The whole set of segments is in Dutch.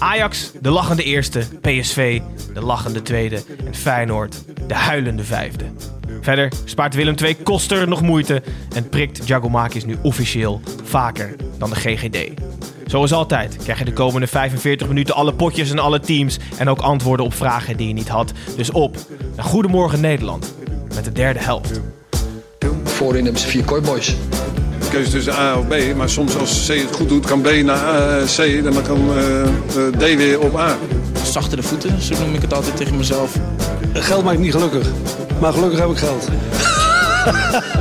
Ajax, de lachende eerste. PSV, de lachende tweede. En Feyenoord, de huilende vijfde. Verder spaart Willem II Koster nog moeite en prikt Giacomakis nu officieel vaker dan de GGD. Zoals altijd krijg je de komende 45 minuten alle potjes en alle teams en ook antwoorden op vragen die je niet had. Dus op naar Goedemorgen Nederland met de derde helft. Voorin hebben ze vier kooiboys. Keuze tussen A of B. Maar soms als C het goed doet, kan B naar eh, C en dan kan eh, eh, D weer op A. Zachtere voeten, zo noem ik het altijd tegen mezelf. Geld maakt niet gelukkig, maar gelukkig heb ik geld.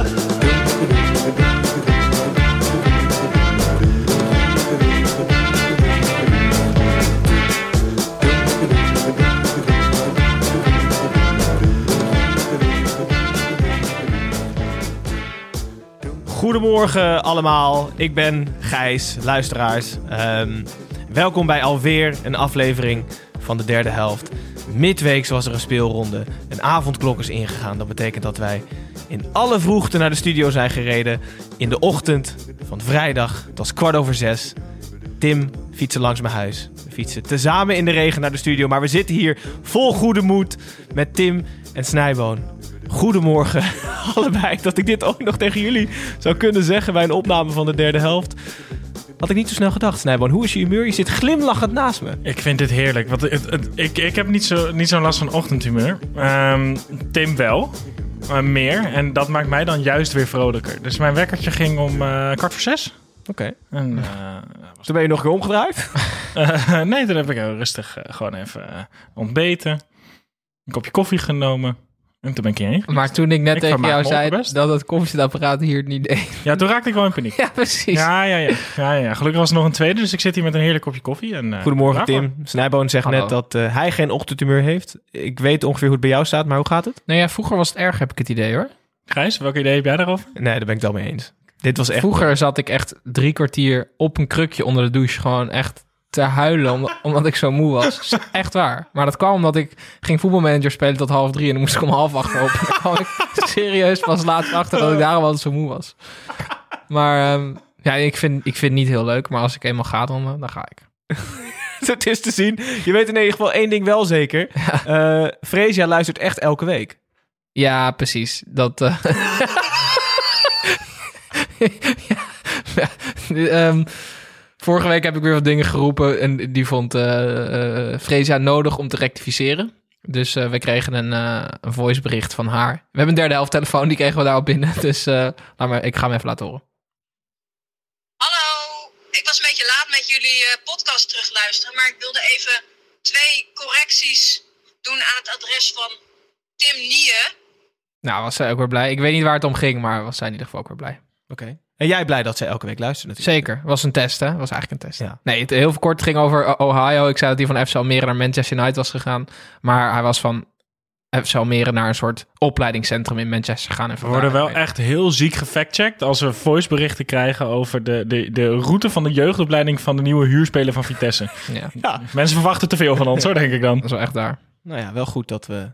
Goedemorgen allemaal, ik ben Gijs, luisteraars. Ehm, welkom bij alweer een aflevering van de derde helft. Midweeks was er een speelronde, een avondklok is ingegaan. Dat betekent dat wij in alle vroegte naar de studio zijn gereden. In de ochtend van vrijdag, het was kwart over zes. Tim fietsen langs mijn huis. We fietsen tezamen in de regen naar de studio. Maar we zitten hier vol goede moed met Tim en Snijboon. Goedemorgen allebei. Dat ik dit ook nog tegen jullie zou kunnen zeggen bij een opname van de derde helft. Had ik niet zo snel gedacht, Snijboon. Hoe is je humeur? Je zit glimlachend naast me. Ik vind dit heerlijk. Want het, het- ik, ik heb niet zo'n niet zo last van ochtendhumeur. Ehm, Tim wel. meer. En dat maakt mij dan juist weer vrolijker. Dus mijn wekkertje ging om eh, kwart voor zes. Oké. Eh, Toen ben je nog keer omgedraaid. nee, toen heb ik heel rustig eh, gewoon even ontbeten. Een kopje koffie genomen. En toen ben ik hierheen. Maar toen ik net Ik tegen jou zei best. dat het koffiezetapparaat hier niet deed. Ja, toen raakte ik wel in paniek. Ja, precies. Ja, ja, ja. ja, ja. Gelukkig was er nog een tweede, dus ik zit hier met een heerlijk kopje koffie. En, eh, Goedemorgen. Tim. Snijboon zegt Hallo. net dat eh, hij geen ochtendhumeur heeft. Ik weet ongeveer hoe het bij jou staat, maar hoe gaat het? Nou ja, vroeger was het erg, heb ik het idee hoor. Gijs, welk idee heb jij daarover? Nee, daar ben ik het wel mee eens. Dit was echt... Vroeger zat ik echt drie kwartier op een krukje onder de douche gewoon echt te huilen om- omdat ik zo moe was. Echt waar. Maar dat kwam omdat ik ging voetbalmanager spelen tot half drie en dan moest ik om half acht op. Dan kwam ik serieus pas laatst achter dat ik daarom altijd zo moe was. Maar ehm, ja, ik vind, ik vind het niet heel leuk, maar als ik eenmaal ga, dan, eh, dan ga ik. het is te zien. Je weet in ieder geval één ding wel zeker. Eh Freesia luistert echt elke week. Ja, precies. Dat. eh, ja, ja, ehm, vorige week heb ik weer wat dingen geroepen en die vond eh eh, Freesia nodig om te rectificeren. Dus eh, we kregen een, eh, een voicebericht van haar. We hebben een derde helft telefoon, die kregen we daarop binnen. Dus eh, laat maar, ik ga hem even laten horen. Hallo, ik was een beetje laat met jullie eh, podcast terugluisteren, maar ik wilde even twee correcties doen aan het adres van Tim Nie. Nou, was zij ook weer blij. Ik weet niet waar het om ging, maar was zij in ieder geval ook weer blij. Oké. En jij blij dat zij elke week luistert natuurlijk. Zeker. Was een test, hè? Was eigenlijk een test. Ja. Nee, het, heel kort het ging over Ohio. Ik zei dat hij van FC Almere naar Manchester United was gegaan. Maar hij was van FC Almere naar een soort opleidingscentrum in Manchester gegaan. En We worden wel echt heel ziek gefactcheckt als we voiceberichten krijgen over de, de, de route van de jeugdopleiding van de nieuwe huurspeler van Vitesse. Ja, Ja. Mensen verwachten te veel van ons, hoor, denk ik dan. dat is wel echt daar. Nou ja, wel goed dat we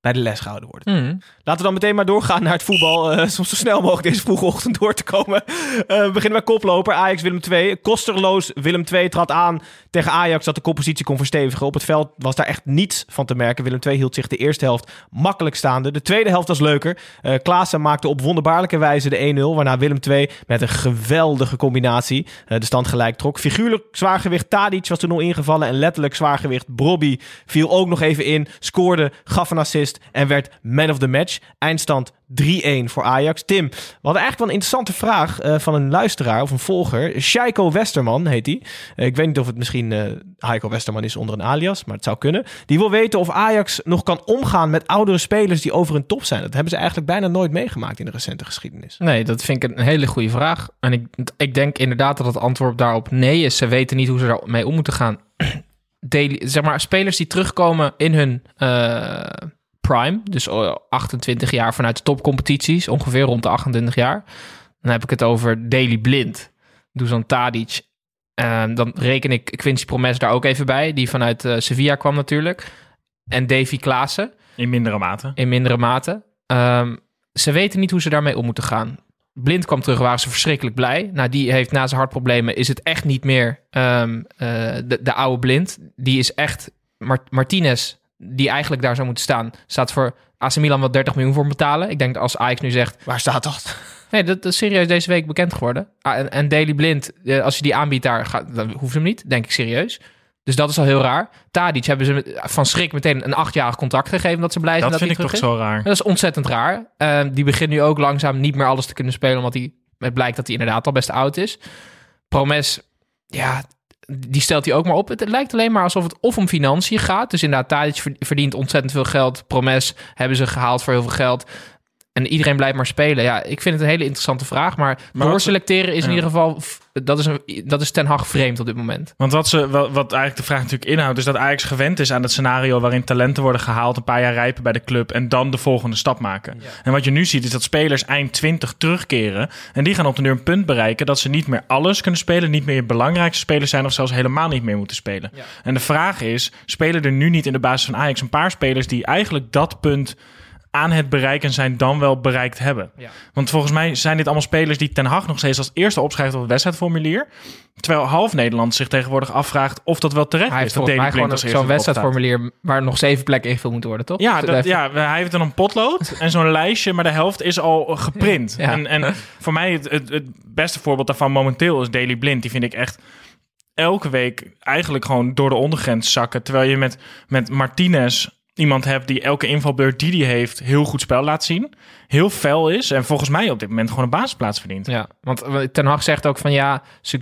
bij de les gehouden worden. Mhm. Laten we dan meteen maar doorgaan naar het voetbal. eh soms zo snel mogelijk deze vroege ochtend door te komen. Eh, we beginnen bij koploper. Ajax Willem 2. Kosterloos Willem 2 trad aan tegen Ajax dat de koppositie kon verstevigen. Op het veld was daar echt niets van te merken. Willem 2 hield zich de eerste helft makkelijk staande. De tweede helft was leuker. Eh Klaassen maakte op wonderbaarlijke wijze de 1-0. Waarna Willem 2 met een geweldige combinatie de stand gelijk trok. Figuurlijk zwaargewicht Tadic was toen al ingevallen. En letterlijk zwaargewicht Brobby viel ook nog even in. Scoorde, gaf een assist. En werd man of the match. Eindstand 3-1 voor Ajax. Tim, we hadden eigenlijk wel een interessante vraag eh, van een luisteraar of een volger. Shaiko Westerman heet hij. ik weet niet of het misschien eh Heiko Westerman is onder een alias, maar het zou kunnen. Die wil weten of Ajax nog kan omgaan met oudere spelers die over hun top zijn. Dat hebben ze eigenlijk bijna nooit meegemaakt in de recente geschiedenis. Nee, dat vind ik een hele goede vraag. En ik, ik denk inderdaad dat het antwoord daarop nee is. Ze weten niet hoe ze daarmee om moeten gaan. Zeg maar, spelers die terugkomen in hun eh, prime, dus eh, 28 jaar vanuit de topcompetities, ongeveer rond de 28 jaar. Dan heb ik het over Daily Blind, Dusan Tadic. En dan reken ik Quincy Promes daar ook even bij, die vanuit eh, Sevilla kwam natuurlijk. En Davy Klaassen In mindere mate. in mindere mate. Ehm, ze weten niet hoe ze daarmee om moeten gaan. Blind kwam terug, waren ze verschrikkelijk blij. Nou, die heeft na zijn hartproblemen, is het echt niet meer ehm, eh, de, de oude Blind. Die is echt, Mar- Martinez, die eigenlijk daar zou moeten staan, staat voor AC Milan wel 30 miljoen voor betalen. Ik denk dat als Ajax nu zegt, Waar staat dat? nee, dat, dat is serieus deze week bekend geworden. Ah, en, en Daily Blind, eh, als je die aanbiedt daar, gaat, dan ze hem niet, denk ik serieus. Dus dat is al heel raar. Tadic hebben ze van schrik meteen een achtjarig contract gegeven dat ze blij zijn Dat dat, vind ik toch zo raar. dat is ontzettend raar. Uh, die begint nu ook langzaam niet meer alles te kunnen spelen, omdat hij, het blijkt dat hij inderdaad al best oud is. Promes, ja, die stelt hij ook maar op. Het lijkt alleen maar alsof het of om financiën gaat. Dus inderdaad, Tadic ver- verdient ontzettend veel geld. Promes hebben ze gehaald voor heel veel geld. En iedereen blijft maar spelen. Ja, ik vind het een hele interessante vraag. Maar, Maar doorselecteren is in ja. ieder geval... Dat is, een, dat is Ten Hag vreemd op dit moment. Want wat, ze, wat, wat eigenlijk de vraag natuurlijk inhoudt, is dat Ajax gewend is aan het scenario waarin talenten worden gehaald, een paar jaar rijpen bij de club en dan de volgende stap maken. En wat je nu ziet, is dat spelers eind 20 terugkeren en die gaan op de duur een punt bereiken dat ze niet meer alles kunnen spelen, niet meer je belangrijkste spelers zijn of zelfs helemaal niet meer moeten spelen. En de vraag is, spelen er nu niet in de basis van Ajax een paar spelers die eigenlijk dat punt aan het bereiken zijn dan wel bereikt hebben. Ja. Want volgens mij zijn dit allemaal spelers die Ten Hag nog steeds als eerste opschrijft op het wedstrijdformulier. Terwijl half Nederland zich tegenwoordig afvraagt of dat wel terecht Hij is. heeft dat gewoon zo'n wedstrijdformulier... waar nog zeven plekken ingevuld moeten worden, toch? Ja, dat, ja, hij heeft dan een potlood en zo'n lijstje, maar de helft is al geprint. Ja. En, en voor mij het, het, het beste voorbeeld daarvan momenteel is Daily Blind. Die vind ik echt elke week eigenlijk gewoon door de ondergrens zakken. Terwijl je met, met Martinez iemand hebt die elke invalbeurt die hij heeft heel goed spel laat zien. Heel fel is en volgens mij op dit moment gewoon een basisplaats verdient. Ja, want eh, Ten Hag zegt ook van ja, ze,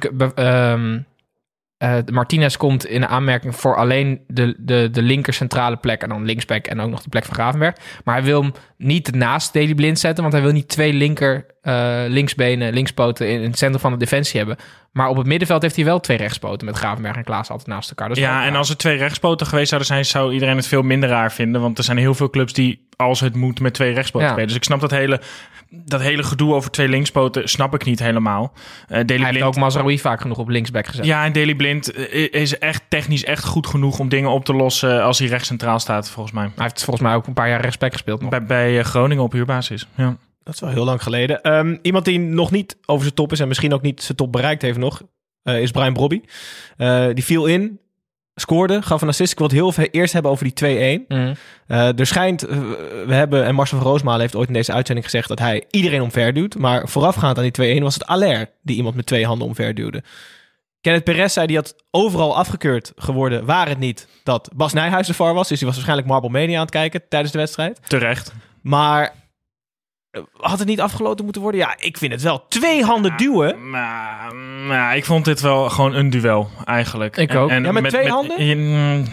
de Martinez komt in de aanmerking voor alleen de, de, de linker centrale plek en dan linksback en ook nog de plek van Gravenberg. Maar hij wil hem niet naast Daley Blind zetten, want hij wil niet twee linker eh, linksbenen, linkspoten in, in het centrum van de defensie hebben. Maar op het middenveld heeft hij wel twee rechtspoten met Gravenberg en Klaas altijd naast elkaar. Dus Ja, en als er twee rechtspoten geweest zouden zijn, zou iedereen het veel minder raar vinden. Want er zijn heel veel clubs die, als het moet, met twee rechtspoten Ja. spelen. Dus ik snap dat hele, dat hele gedoe over twee linkspoten, snap ik niet helemaal. Eh Daley hij heeft ook Mazraoui vaak genoeg op linksback gezet. ja, en Daley Blind eh, is echt technisch echt goed genoeg om dingen op te lossen als hij rechts centraal staat, volgens mij. Hij heeft volgens mij ook een paar jaar rechtsback gespeeld nog. Bij, bij eh, Groningen op huurbasis. Ja. Dat is wel heel lang geleden. Ehm, iemand die nog niet over zijn top is en misschien ook niet zijn top bereikt heeft nog, eh, is Brian Brobby. Eh, die viel in, scoorde, gaf een assist. Ik wil het heel even eerst hebben over die 2-1. Mhm. Eh, er schijnt, we hebben, en Marcel van Roosmalen heeft ooit in deze uitzending gezegd dat hij iedereen omver duwt. Maar voorafgaand aan die 2-1 was het Aller die iemand met twee handen omver duwde. Kenneth Perez zei die had overal afgekeurd geworden, waar het niet dat Bas Nijhuis de VAR was. Dus die was waarschijnlijk Marble Media aan het kijken tijdens de wedstrijd. Terecht. Maar had het niet afgeloten moeten worden? Ja, ik vind het wel. Twee handen duwen. Maar, maar ik vond dit wel gewoon een duel, eigenlijk. Ik ook. Ja, met twee handen? mm,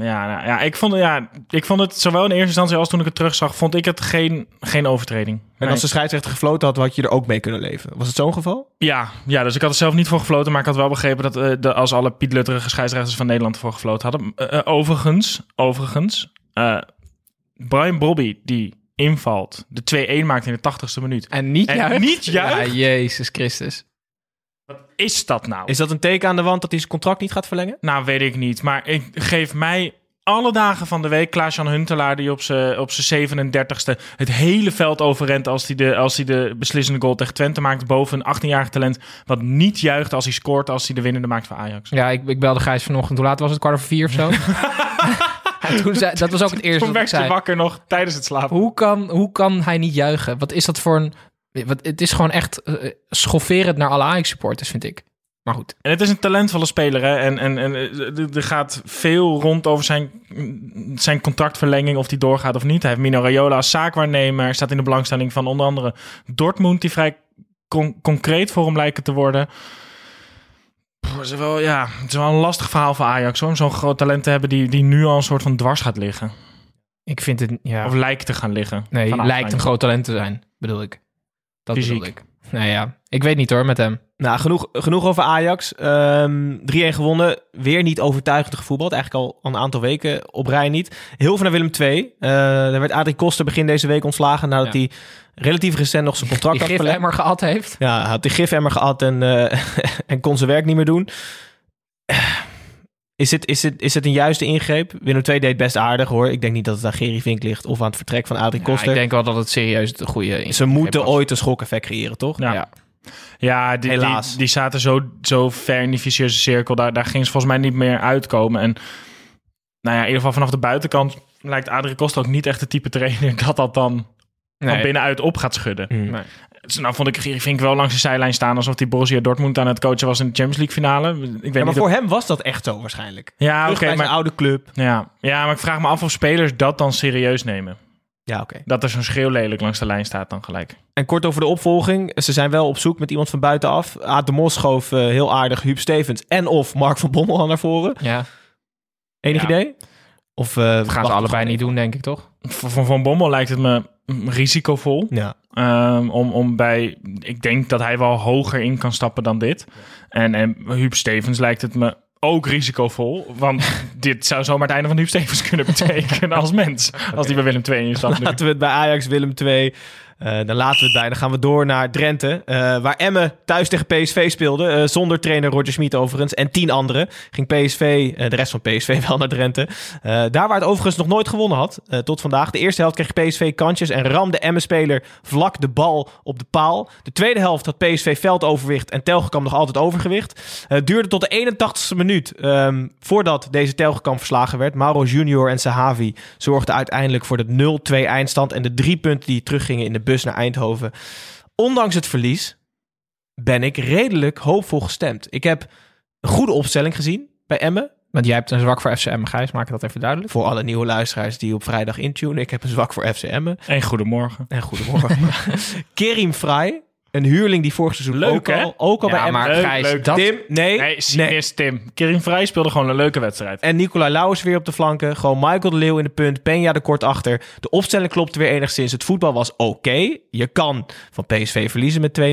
ja, nou, ja, ik vond, ja, ik vond het zowel in eerste instantie als toen ik het terugzag, vond ik het geen, geen overtreding. En Nee. als de scheidsrechter gefloten had, had je er ook mee kunnen leven. Was het zo'n geval? Ja, ja, dus ik had er zelf niet voor gefloten, maar ik had wel begrepen dat eh, de, als alle pietlutterige scheidsrechters van Nederland ervoor gefloten hadden. Eh, eh, overigens, overigens, eh, Brian Bobby die invalt, de 2-1 maakt in de 80ste minuut. En niet En juist. niet juist? Ja, Jezus Christus. Wat is dat nou? Is dat een teken aan de wand dat hij zijn contract niet gaat verlengen? Nou, weet ik niet. Maar ik geef mij alle dagen van de week Klaas-Jan Huntelaar... die op zijn op zijn 37ste het hele veld overrent... Als hij, de, als hij de beslissende goal tegen Twente maakt... boven een 18-jarig talent... wat niet juicht als hij scoort... als hij de winnende maakt voor Ajax. Ja, ik, ik belde Gijs vanochtend. Hoe laat was het? Kwart over vier of zo? en toen zei, dat was ook het eerste Toen werd je wakker nog tijdens het slapen. Hoe kan, hoe kan hij niet juichen? Wat is dat voor een... Wat, het is gewoon echt eh, schofferend naar alle Ajax-supporters, vind ik. Maar goed. En het is een talentvolle speler. Hè? En, en, en eh, er- gaat veel rond over zijn, zijn contractverlenging. Of die doorgaat of niet. Hij heeft Mino Raiola als zaakwaarnemer. Staat in de belangstelling van onder andere Dortmund. Die vrij con- concreet voor hem lijken te worden. Is, wel, ja, het is wel een lastig verhaal voor Ajax. hoor, Om zo'n groot talent te hebben die, die nu al een soort van dwars gaat liggen. Ik vind het, ja. Of lijkt te gaan liggen. nee, Vanaf lijkt een groot talent te zijn, bedoel ik. Dat Fysiek. bedoel ik. Nou ja, ik weet niet hoor met hem. Nou, genoeg, genoeg over Ajax. Ehm 3-1 gewonnen. Weer niet overtuigend gevoetbald. Eigenlijk al een aantal weken op rij niet. Heel veel naar Willem II. Eh daar werd Adrie Koster begin deze week ontslagen... nadat Ja. hij relatief recent nog zijn contract Die gehad heeft. Ja, hij had de gifemmer gehad en, eh, en kon zijn werk niet meer doen. Is het, is, het, is het een juiste ingreep? Willem II deed best aardig hoor. Ik denk niet dat het aan Gerry Vink ligt of aan het vertrek van Adrie Ja, Koster. ik denk wel dat het serieus de goede Ze ingreep moeten was. ooit een schokeffect creëren, toch? Ja. Ja. Ja, die, Helaas. Die, die zaten zo, zo ver in die vicieuze cirkel. Daar, daar ging ze volgens mij niet meer uitkomen. En nou ja, in ieder geval vanaf de buitenkant lijkt Adrie Costa ook niet echt de type trainer dat dat dan van Nee. binnenuit op gaat schudden. Hmm. Nee. Dus nou vond ik Giri Vink wel langs de zijlijn staan alsof hij Borussia Dortmund aan het coachen was in de Champions League finale. Ik weet Ja, maar niet voor of- hem was dat echt zo waarschijnlijk. Ja, oké, zijn maar, oude club. ja, ja, maar ik vraag me af of spelers dat dan serieus nemen. Ja, oké. Dat er zo'n schreeuw lelijk langs de lijn staat dan gelijk. En kort over de opvolging. Ze zijn wel op zoek met iemand van buitenaf. Aad de Mos schoof eh, heel aardig Huub Stevens en of Mark van Bommel al naar voren. Ja, Enig Ja. idee? Of eh, dat gaan ze allebei niet doen, denk ik toch? Van Van, Bommel lijkt het me risicovol. Ja. Ehm, om, om bij, ik denk dat hij wel hoger in kan stappen dan dit. En, en Huub Stevens lijkt het me ook risicovol. Want dit zou zomaar het einde van Huub Stevens kunnen betekenen als mens. Als die bij Willem II in stapt nu. Laten we het bij Ajax Willem 2. Dan laten we het bij. Dan gaan we door naar Drenthe. eh, waar Emmen thuis tegen PSV speelde. eh, zonder trainer Roger Smit overigens. En tien anderen. Ging PSV, eh, de rest van PSV wel naar Drenthe. Eh, daar waar het overigens nog nooit gewonnen had. eh, tot vandaag. De eerste helft kreeg PSV kansjes. En ramde Emmen-speler vlak de bal op de paal. De tweede helft had PSV veldoverwicht. En Telgekamp nog altijd overgewicht. Eh, Het duurde tot de 81ste minuut. ehm, voordat deze Telgekamp verslagen werd. Mauro Junior en Sahavi zorgden uiteindelijk voor de 0-2 eindstand. En de drie punten die teruggingen in de bus naar Eindhoven. Ondanks het verlies ben ik redelijk hoopvol gestemd. Ik heb een goede opstelling gezien bij Emmen. Want jij hebt een zwak voor FCM, Gijs. Maak ik dat even duidelijk. Voor alle nieuwe luisteraars die op vrijdag intunen. Ik heb een zwak voor FC Emmen. En goedemorgen. En goedemorgen. Kerim Vrij. Een huurling die vorig seizoen Leuk, ook, hè? al, ook al Ja, bij Emmen... maar Leuk, Gijs, leuk. dat... Tim, nee, Nee, nee. Tim. Kerim Vrij speelde gewoon een leuke wedstrijd. En Nicolai Lauwers weer op de flanken. Gewoon Michael de Leeuw in de punt. Peña er kort achter. De opstelling klopte weer enigszins. Het voetbal was oké. Je kan van PSV verliezen met 2-0.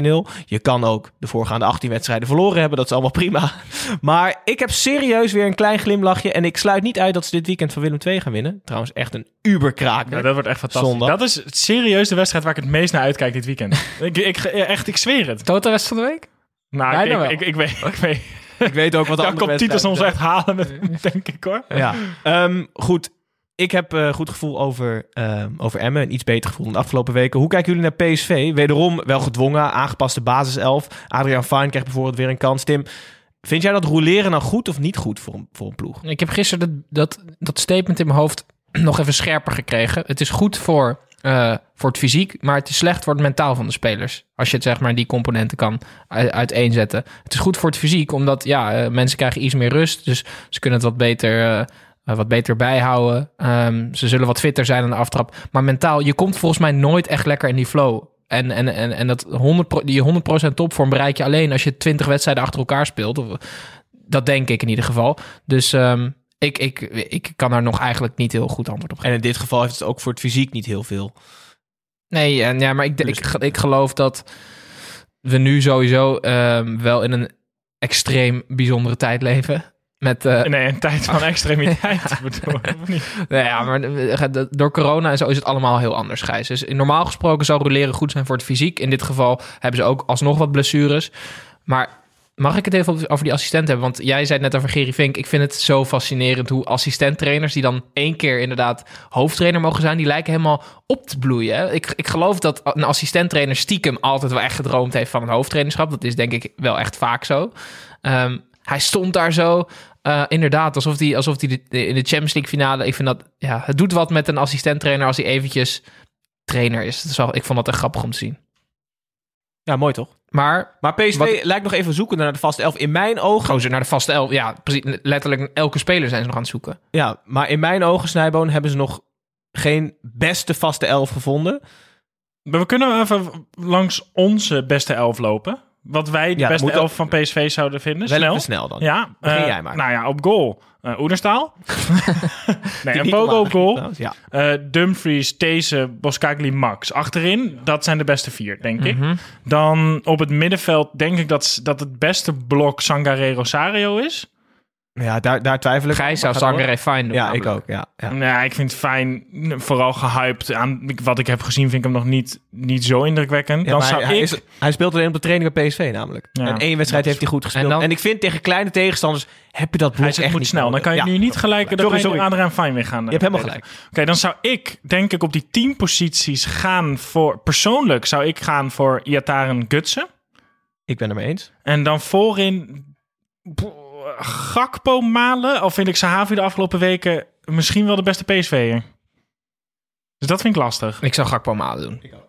Je kan ook de voorgaande 18 wedstrijden verloren hebben. Dat is allemaal prima. Maar ik heb serieus weer een klein glimlachje. En ik sluit niet uit dat ze dit weekend van Willem II gaan winnen. Trouwens echt een uberkraker. Ja, dat wordt echt fantastisch. Zondag. Dat is serieus de wedstrijd waar ik het meest naar uitkijk dit weekend. ik, ik, echt, ik zweer het. Totalrest van de week? Nou, ik, ik, ik, weet, ik weet. Ik weet ook wat de Dan andere komt Titus ons echt halen, met, denk ik hoor. Ja, Ehm, goed. Ik heb eh goed gevoel over, ehm, over Emmen. Een iets beter gevoel dan de afgelopen weken. Hoe kijken jullie naar PSV? Wederom wel gedwongen, aangepaste basiself. Adriaan Fine krijgt bijvoorbeeld weer een kans. Tim, vind jij dat roleren nou goed of niet goed voor een, voor een ploeg? Ik heb gisteren dat, dat, dat statement in mijn hoofd nog even scherper gekregen. Het is goed voor, eh, voor het fysiek, maar het is slecht voor het mentaal van de spelers. Als je het zeg maar die componenten kan uiteenzetten. Het is goed voor het fysiek, omdat ja, eh, mensen krijgen iets meer rust. Dus ze kunnen het wat beter, eh, wat beter bijhouden. Ehm, ze zullen wat fitter zijn aan de aftrap. Maar mentaal, je komt volgens mij nooit echt lekker in die flow. En, en, en, en dat 100 pro- die 100% topvorm bereik je alleen als je 20 wedstrijden achter elkaar speelt. Dat denk ik in ieder geval. Dus ehm, ik, ik, ik kan daar nog eigenlijk niet heel goed antwoord op geven. En in dit geval heeft het ook voor het fysiek niet heel veel. Nee, en, ja, maar ik, ik, ik geloof dat we nu sowieso ehm, wel in een extreem bijzondere tijd leven. Met, eh, Nee, een tijd van extremiteit bedoel niet? nou ja, maar eh, door corona en zo is het allemaal heel anders, Gijs. Dus normaal gesproken zou roleren goed zijn voor het fysiek. In dit geval hebben ze ook alsnog wat blessures. Maar mag ik het even over die assistent hebben? Want jij zei net over Gerry Vink. Ik vind het zo fascinerend hoe assistenttrainers... die dan één keer inderdaad hoofdtrainer mogen zijn... die lijken helemaal op te bloeien. Ik, ik geloof dat een assistenttrainer stiekem altijd wel echt gedroomd heeft... van een hoofdtrainerschap. Dat is denk ik wel echt vaak zo. Ehm, hij stond daar zo... eh, inderdaad, alsof hij alsof in de Champions League finale... Ik vind dat, ja, het doet wat met een assistenttrainer... als hij eventjes trainer is. Ik vond dat echt grappig om te zien. Ja, mooi toch? Maar Maar PSV Wat- lijkt nog even zoeken naar de vaste elf. In mijn ogen... gozer naar de vaste elf. Ja, precies. Letterlijk elke speler zijn ze nog aan het zoeken. Ja, maar in mijn ogen, Snijboon, hebben ze nog geen beste vaste elf gevonden. Maar we kunnen even langs onze beste elf lopen. Wat wij de Ja, beste elf van PSV zouden vinden. Snel. snel dan. Ja, Begin eh, jij maar. Nou ja, op goal. eh Oenerstaal. nee, een Pogo goal. trouwens, Ja. Eh, Dumfries, These, Boskagli, Max. Achterin, dat zijn de beste vier, denk ik. Dan op het middenveld denk ik dat, dat het beste blok Sangare Rosario is. Ja, daar, daar twijfel ik. Gijs zou. Sangare fijn doen. Ja, ik ook. Ja, ja. Ja, ik vind het fijn, vooral gehyped. Aan wat ik heb gezien vind ik hem nog niet, niet zo indrukwekkend. Ja, dan zou hij, ik... is, hij speelt alleen op de training bij PSV namelijk. Ja, en één wedstrijd heeft hij goed gespeeld. En, ik vind tegen kleine tegenstanders heb je dat blok Hij echt moet niet snel. Dan kan je Ja. nu niet gelijk... Dan Sorry, sorry. Adriaan Fijn weer gaan. Je hebt helemaal verdedigen. Oké, dan zou ik denk ik op die tien posities gaan voor... Persoonlijk zou ik gaan voor Iataren Gutsen. Ik ben het mee eens. En dan voorin Boah, Gakpo Malen. Al vind ik Sahavi de afgelopen weken misschien wel de beste PSV'er. Dus dat vind ik lastig. Ik zou Gakpo Malen doen.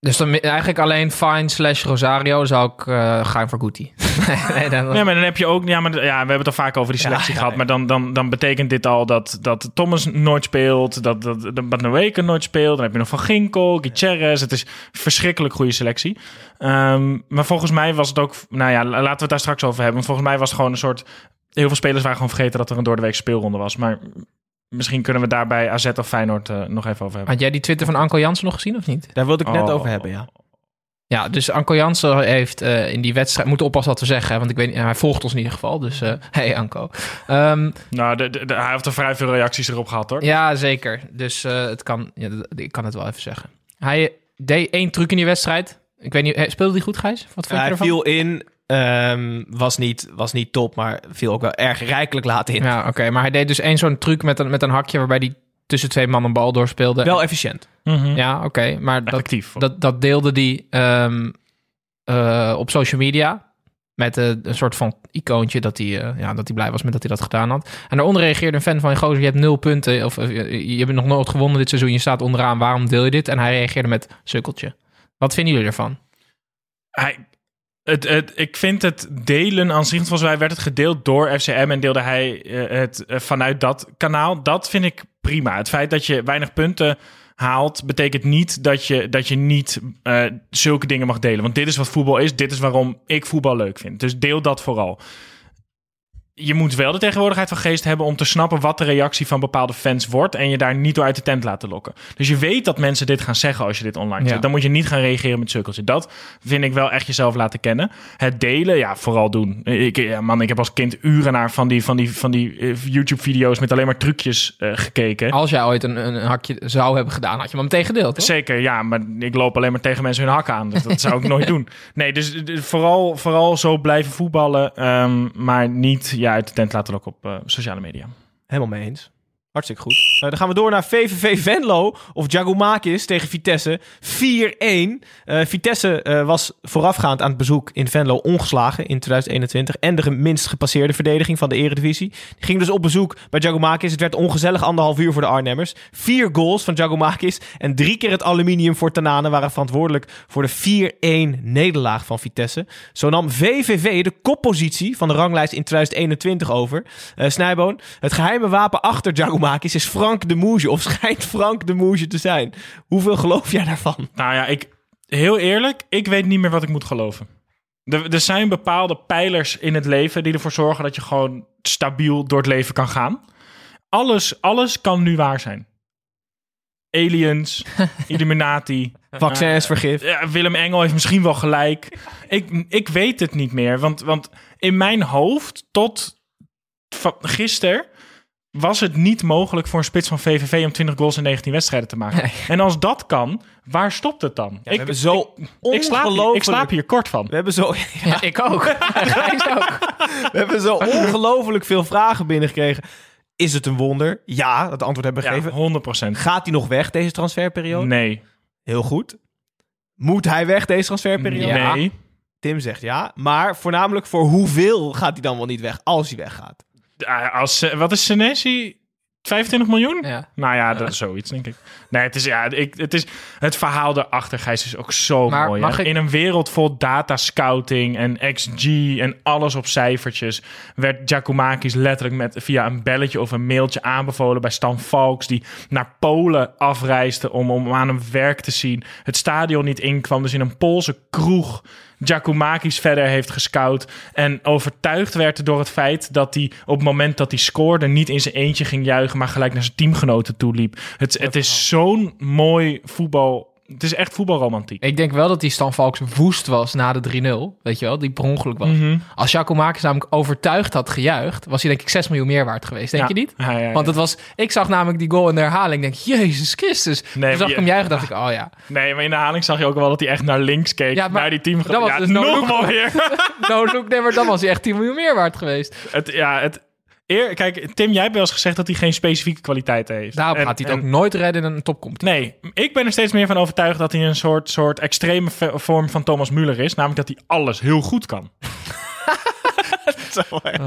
Dus dan eigenlijk alleen Fine slash Rosario zou ik eh, gaan voor Guti. nee, dan, maar dan heb je ook... Ja, maar, ja, we hebben het al vaak over die selectie ja, gehad. Maar dan, dan, dan betekent dit al dat, dat Thomas nooit speelt. Dat, dat, dat Badnaweke nooit speelt. Dan heb je nog Van Ginkel, Gutierrez. Het is verschrikkelijk goede selectie. Ehm, maar volgens mij was het ook... Nou ja, laten we het daar straks over hebben. Volgens mij was het gewoon een soort... Heel veel spelers waren gewoon vergeten dat er een doordeweekse speelronde was. Maar misschien kunnen we daarbij AZ of Feyenoord eh, nog even over hebben. Had jij die Twitter van Anko Jansen nog gezien of niet? Daar wilde ik net Oh. over hebben, ja. Ja, dus Anko Jansen heeft eh, in die wedstrijd... Moet oppassen wat we zeggen, hè, want ik weet niet, hij volgt ons in ieder geval. Dus eh hey Anko. Ehm, Nou, de, de- de- hij heeft er vrij veel reacties erop gehad, hoor. ja, zeker. Dus eh, het kan, ja, ik kan het wel even zeggen. Hij deed één truc in die wedstrijd. Ik weet niet, speelde hij goed, Gijs? Wat vond je hij ervan? viel in, ehm, was, niet, was niet top, maar viel ook wel erg rijkelijk laat in. Ja, oké. maar hij deed dus één zo'n truc met een, met een hakje... waarbij hij tussen twee man een bal doorspeelde. Wel efficiënt. Mhm. Ja, oké. maar dat, Effectief. dat, dat deelde hij ehm, eh, op social media. Met eh, een soort van icoontje dat hij, eh, ja, dat hij blij was met dat hij dat gedaan had. En daaronder reageerde een fan van... Gozer, je hebt nul punten. Of je, je hebt nog nooit gewonnen dit seizoen. Je staat onderaan. Waarom deel je dit? En hij reageerde met sukkeltje. Wat vinden jullie ervan? Hij, het, ik vind het delen aan zich, volgens mij werd het gedeeld door FCM en deelde hij eh, het eh, vanuit dat kanaal. Dat vind ik prima. Het feit dat je weinig punten haalt, betekent niet dat je, dat je niet eh, zulke dingen mag delen. Want dit is wat voetbal is, dit is waarom ik voetbal leuk vind. Dus deel dat vooral. Je moet wel de tegenwoordigheid van geest hebben om te snappen wat de reactie van bepaalde fans wordt en je daar niet door uit de tent laten lokken. Dus je weet dat mensen dit gaan zeggen als je dit online Ja. zet. Dan moet je niet gaan reageren met sukkeltje. Dat vind ik wel echt jezelf laten kennen. Het delen, ja, vooral doen. Ik, ja, man, ik heb als kind uren naar van die, van die, van die eh, YouTube-video's met alleen maar trucjes eh, gekeken. Als jij ooit een, een hakje zou hebben gedaan... had je hem meteen gedeeld, toch? Zeker, ja, maar ik loop alleen maar tegen mensen hun hakken aan. Dus dat zou ik nooit doen. Nee, dus eh, vooral, vooral zo blijven voetballen, ehm, maar niet ja, uit de tent laten lokken op eh, sociale media. Helemaal mee eens. Goed. Eh, dan gaan we door naar VVV Venlo of Jagumakis tegen Vitesse. 4-1. Eh, Vitesse eh, was voorafgaand aan het bezoek in Venlo ongeslagen in 2021. En de minst gepasseerde verdediging van de eredivisie. Die ging dus op bezoek bij Jagumakis. Het werd ongezellig anderhalf uur voor de Arnhemmers. Vier goals van Jagumakis en drie keer het aluminium voor Tanane waren verantwoordelijk voor de 4-1 nederlaag van Vitesse. Zo nam VVV de koppositie van de ranglijst in 2021 over. Snijboon, het geheime wapen achter Jagumakis is Frank de Moesje. Of schijnt Frank de Moesje te zijn. Hoeveel geloof jij daarvan? Nou ja, ik, heel eerlijk, ik weet niet meer wat ik moet geloven. Er, er zijn bepaalde pijlers in het leven die ervoor zorgen dat je gewoon stabiel door het leven kan gaan. Alles, alles kan nu waar zijn. Aliens, Illuminati. Vaccins, vergif. Ja, Willem Engel heeft misschien wel gelijk. Ik, ik weet het niet meer. Want, want in mijn hoofd, tot van gisteren, was het niet mogelijk voor een spits van VVV om 20 goals in 19 wedstrijden te maken. Nee. En als dat kan, waar stopt het dan? we hebben zo ik, slaap hier, ik slaap hier kort van. We hebben zo, Ja, ik ook. Ook. we hebben zo ongelooflijk veel vragen binnengekregen. Is het een wonder? Ja, het antwoord hebben we Ja, gegeven. 100 procent. Gaat hij nog weg deze transferperiode? Nee. Heel goed. Moet hij weg deze transferperiode? Nee. Tim zegt ja. Maar voornamelijk voor hoeveel gaat hij dan wel niet weg als hij weggaat? Ah, Als, eh, wat is Senesi? 25 miljoen? Ja. Nou ja, dat is zoiets, denk ik. Nee, het, is, ja, ik, het, is, het verhaal erachter, Gijs, is ook zo Maar mooi. ik- In een wereld vol data scouting en XG en alles op cijfertjes... werd Giacomakis letterlijk met, via een belletje of een mailtje aanbevolen... bij Stan Valks, die naar Polen afreisde om, om aan hem werk te zien. Het stadion niet inkwam, dus in een Poolse kroeg... Giacomakis verder heeft gescout en overtuigd werd door het feit dat hij op het moment dat hij scoorde niet in zijn eentje ging juichen, maar gelijk naar zijn teamgenoten toe liep. Het, het is zo'n mooi voetbal. Het is echt voetbalromantiek. Ik denk wel dat die Stan Valks woest was na de 3-0. Weet je wel, die per ongeluk was. Mhm. Als Jacco Makers namelijk overtuigd had gejuicht, was hij denk ik 6 miljoen meer waard geweest. Denk Ja. je niet? Ja, ja. Want het was, ik zag namelijk die goal in de herhaling. Ik denk, Jezus Christus. Nee, Toen zag ik hem juichen, dacht ik, oh ja. Nee, maar in de herhaling zag je ook wel dat hij echt naar links keek, Ja, maar naar die team. dat was ja, dus no nog look. mooier. No look, nee, maar dan was hij echt 10 miljoen meer waard geweest. het, ja, het, eer, kijk, Tim, jij hebt wel eens gezegd dat hij geen specifieke kwaliteiten heeft. Daarop En- gaat hij het en- ook nooit redden in een topcompetitie. Nee, ik ben er steeds meer van overtuigd dat hij een soort, soort extreme vorm van Thomas Müller is. Namelijk dat hij alles heel goed kan. Zo, hè.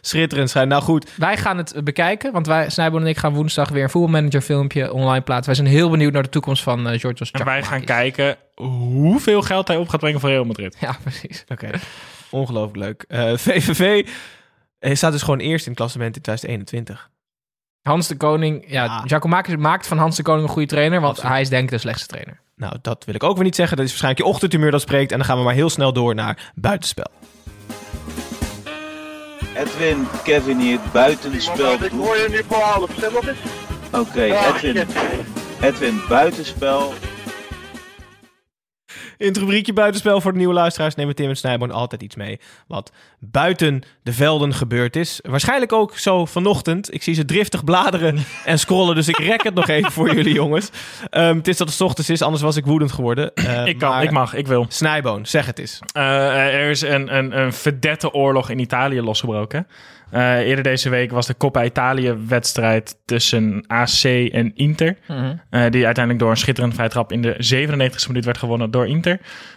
Schitterend zijn. Nou goed, Wij gaan het bekijken, want wij, Snijboon en ik, gaan woensdag weer een voetbalmanager filmpje online plaatsen. Wij zijn heel benieuwd naar de toekomst van eh Georgios En wij gaan kijken hoeveel geld hij op gaat brengen voor Real Madrid. Ja, precies. Oké, ongelooflijk leuk. Eh, VVV eh, staat dus gewoon eerst in het klassement in 2021. Hans de Koning, ja. Giacomakis maakt van Hans de Koning een goede trainer, want Absoluut. hij is denk ik de slechtste trainer. Nou, dat wil ik ook weer niet zeggen. Dat is waarschijnlijk je ochtendhumeur dat spreekt. En dan gaan we maar heel snel door naar buitenspel. Edwin, Kevin hier, buitenspel. Ik hoor je nu voor half, stem op eens. Oké, Edwin, Edwin, buitenspel. In het rubriekje buitenspel voor de nieuwe luisteraars nemen Tim en Snijboon altijd iets mee. Wat buiten de velden gebeurd is. Waarschijnlijk ook zo vanochtend. Ik zie ze driftig bladeren en scrollen. Dus ik rek het nog even voor jullie jongens. Ehm, het is dat het 's ochtends is, anders was ik woedend geworden. Eh, Ik kan, maar- ik mag, ik wil. Snijboon, zeg het eens. Eh, er is een, een, een verdette oorlog in Italië losgebroken. Eh, eerder deze week was de Coppa Italië-wedstrijd tussen AC en Inter. Mhm. Eh, die uiteindelijk door een schitterende vrije trap in de 97e minuut werd gewonnen door Inter.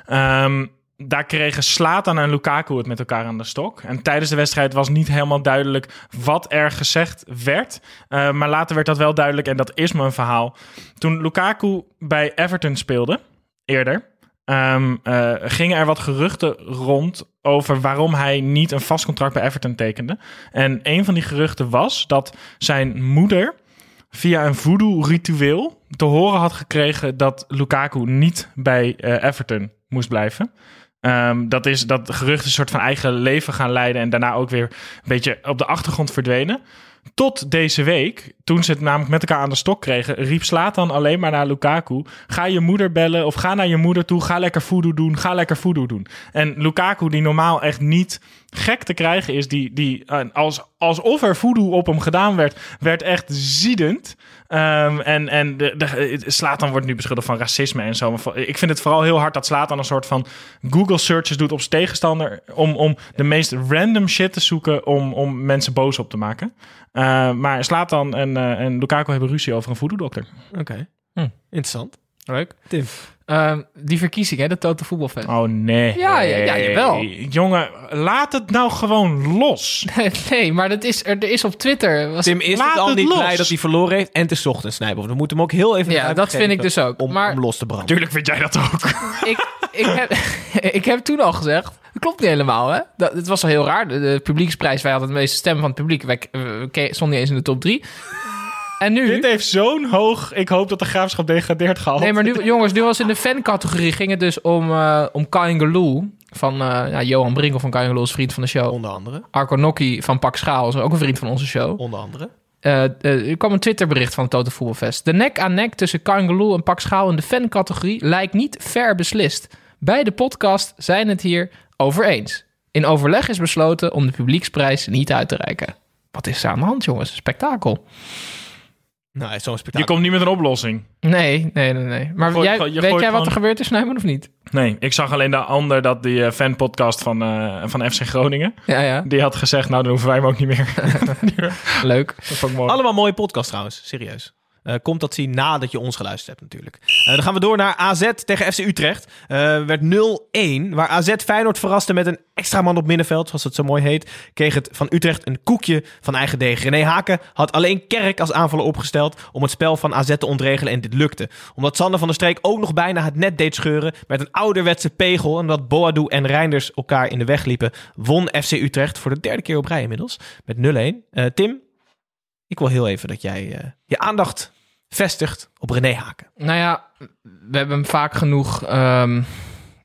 Ehm, daar kregen Slatan en Lukaku het met elkaar aan de stok. En tijdens de wedstrijd was niet helemaal duidelijk wat er gezegd werd. Eh, maar later werd dat wel duidelijk en dat is mijn verhaal. Toen Lukaku bij Everton speelde, eerder, ehm, eh, gingen er wat geruchten rond over waarom hij niet een vast contract bij Everton tekende. En een van die geruchten was dat zijn moeder via een voodoo-ritueel te horen had gekregen dat Lukaku niet bij eh, Everton moest blijven. Ehm, dat, is, dat geruchten een soort van eigen leven gaan leiden en daarna ook weer een beetje op de achtergrond verdwenen. Tot deze week, toen ze het namelijk met elkaar aan de stok kregen, riep Slatan alleen maar naar Lukaku. Ga je moeder bellen of ga naar je moeder toe. Ga lekker voodoo doen. Ga lekker voodoo doen. En Lukaku, die normaal echt niet gek te krijgen is, die, die eh, als, alsof er voodoo op hem gedaan werd, werd echt ziedend. Ehm, en en de, de, Slatan wordt nu beschuldigd van racisme en zo. Maar ik vind het vooral heel hard dat Slatan een soort van Google searches doet op zijn tegenstander. Om, om de meest random shit te zoeken om, om mensen boos op te maken. Eh, maar Slatan en, eh, en Lukaku hebben ruzie over een voodoo-dokter. Oké, Hm. interessant. Leuk. Tim. Ehm, die verkiezing, hè, de Total Voetbalfest. Oh nee. Ja, ja, ja, jawel. Jongen, laat het nou gewoon los. nee, maar dat is, er, er is op Twitter... Was, Tim is Laat het al het niet los. blij dat hij verloren heeft. En het is 's ochtends Snijboon. We moeten hem ook heel even ja, dat vind ik dus ook. Om, maar om los te branden. Tuurlijk vind jij dat ook. ik, ik, heb, ik heb toen al gezegd... Dat klopt niet helemaal, hè? Dat, het was al heel raar. De, de publieksprijs, wij hadden de meeste stemmen van het publiek. Wij we stonden niet eens in de top drie. En nu... Dit heeft zo'n hoog... Ik hoop dat de graafschap degradeert gehaald. Nee, maar nu, jongens, nu was in de fancategorie ging het dus om, eh om Kaingeloel. Van eh, ja, Johan Brinkel van Kaingeloel is vriend van de show. Onder andere. Arco van Pak Schaal is ook een vriend van onze show. Onder andere. Eh, er kwam een Twitterbericht van het Total Voetbalfest. De nek aan nek tussen Kangaloo en Pak Schaal in de fancategorie lijkt niet ver beslist. Beide podcast zijn het hier over eens. In overleg is besloten om de publieksprijs niet uit te reiken. Wat is er aan de hand, jongens? Spektakel. Nou, zo'n Je spektakel. komt niet met een oplossing. Nee, nee, nee, nee. Maar gooit jij, gewoon- je weet jij wat er gebeurd is, Nijman, of niet? Nee, ik zag alleen de ander dat die eh, fanpodcast van, eh, van FC Groningen... Ja, ja. Die had gezegd, nou dan hoeven wij hem ook niet meer. Leuk. dat vond ik mooi. Allemaal mooie podcast trouwens. Serieus. Eh, komt dat zien nadat je ons geluisterd hebt natuurlijk. Eh, dan gaan we door naar AZ tegen FC Utrecht. Eh, werd 0-1, waar AZ Feyenoord verraste met een extra man op middenveld, zoals het zo mooi heet. Kreeg het van Utrecht een koekje van eigen deeg. René Haken had alleen Kerk als aanvaller opgesteld om het spel van AZ te ontregelen en dit lukte. Omdat Sander van der Streek ook nog bijna het net deed scheuren met een ouderwetse pegel en dat Boadu en Reinders elkaar in de weg liepen, won FC Utrecht voor de derde keer op rij inmiddels met 0-1. Eh, Tim, ik wil heel even dat jij je aandacht vestigt op René Haken. Nou ja, we hebben hem vaak genoeg, ehm,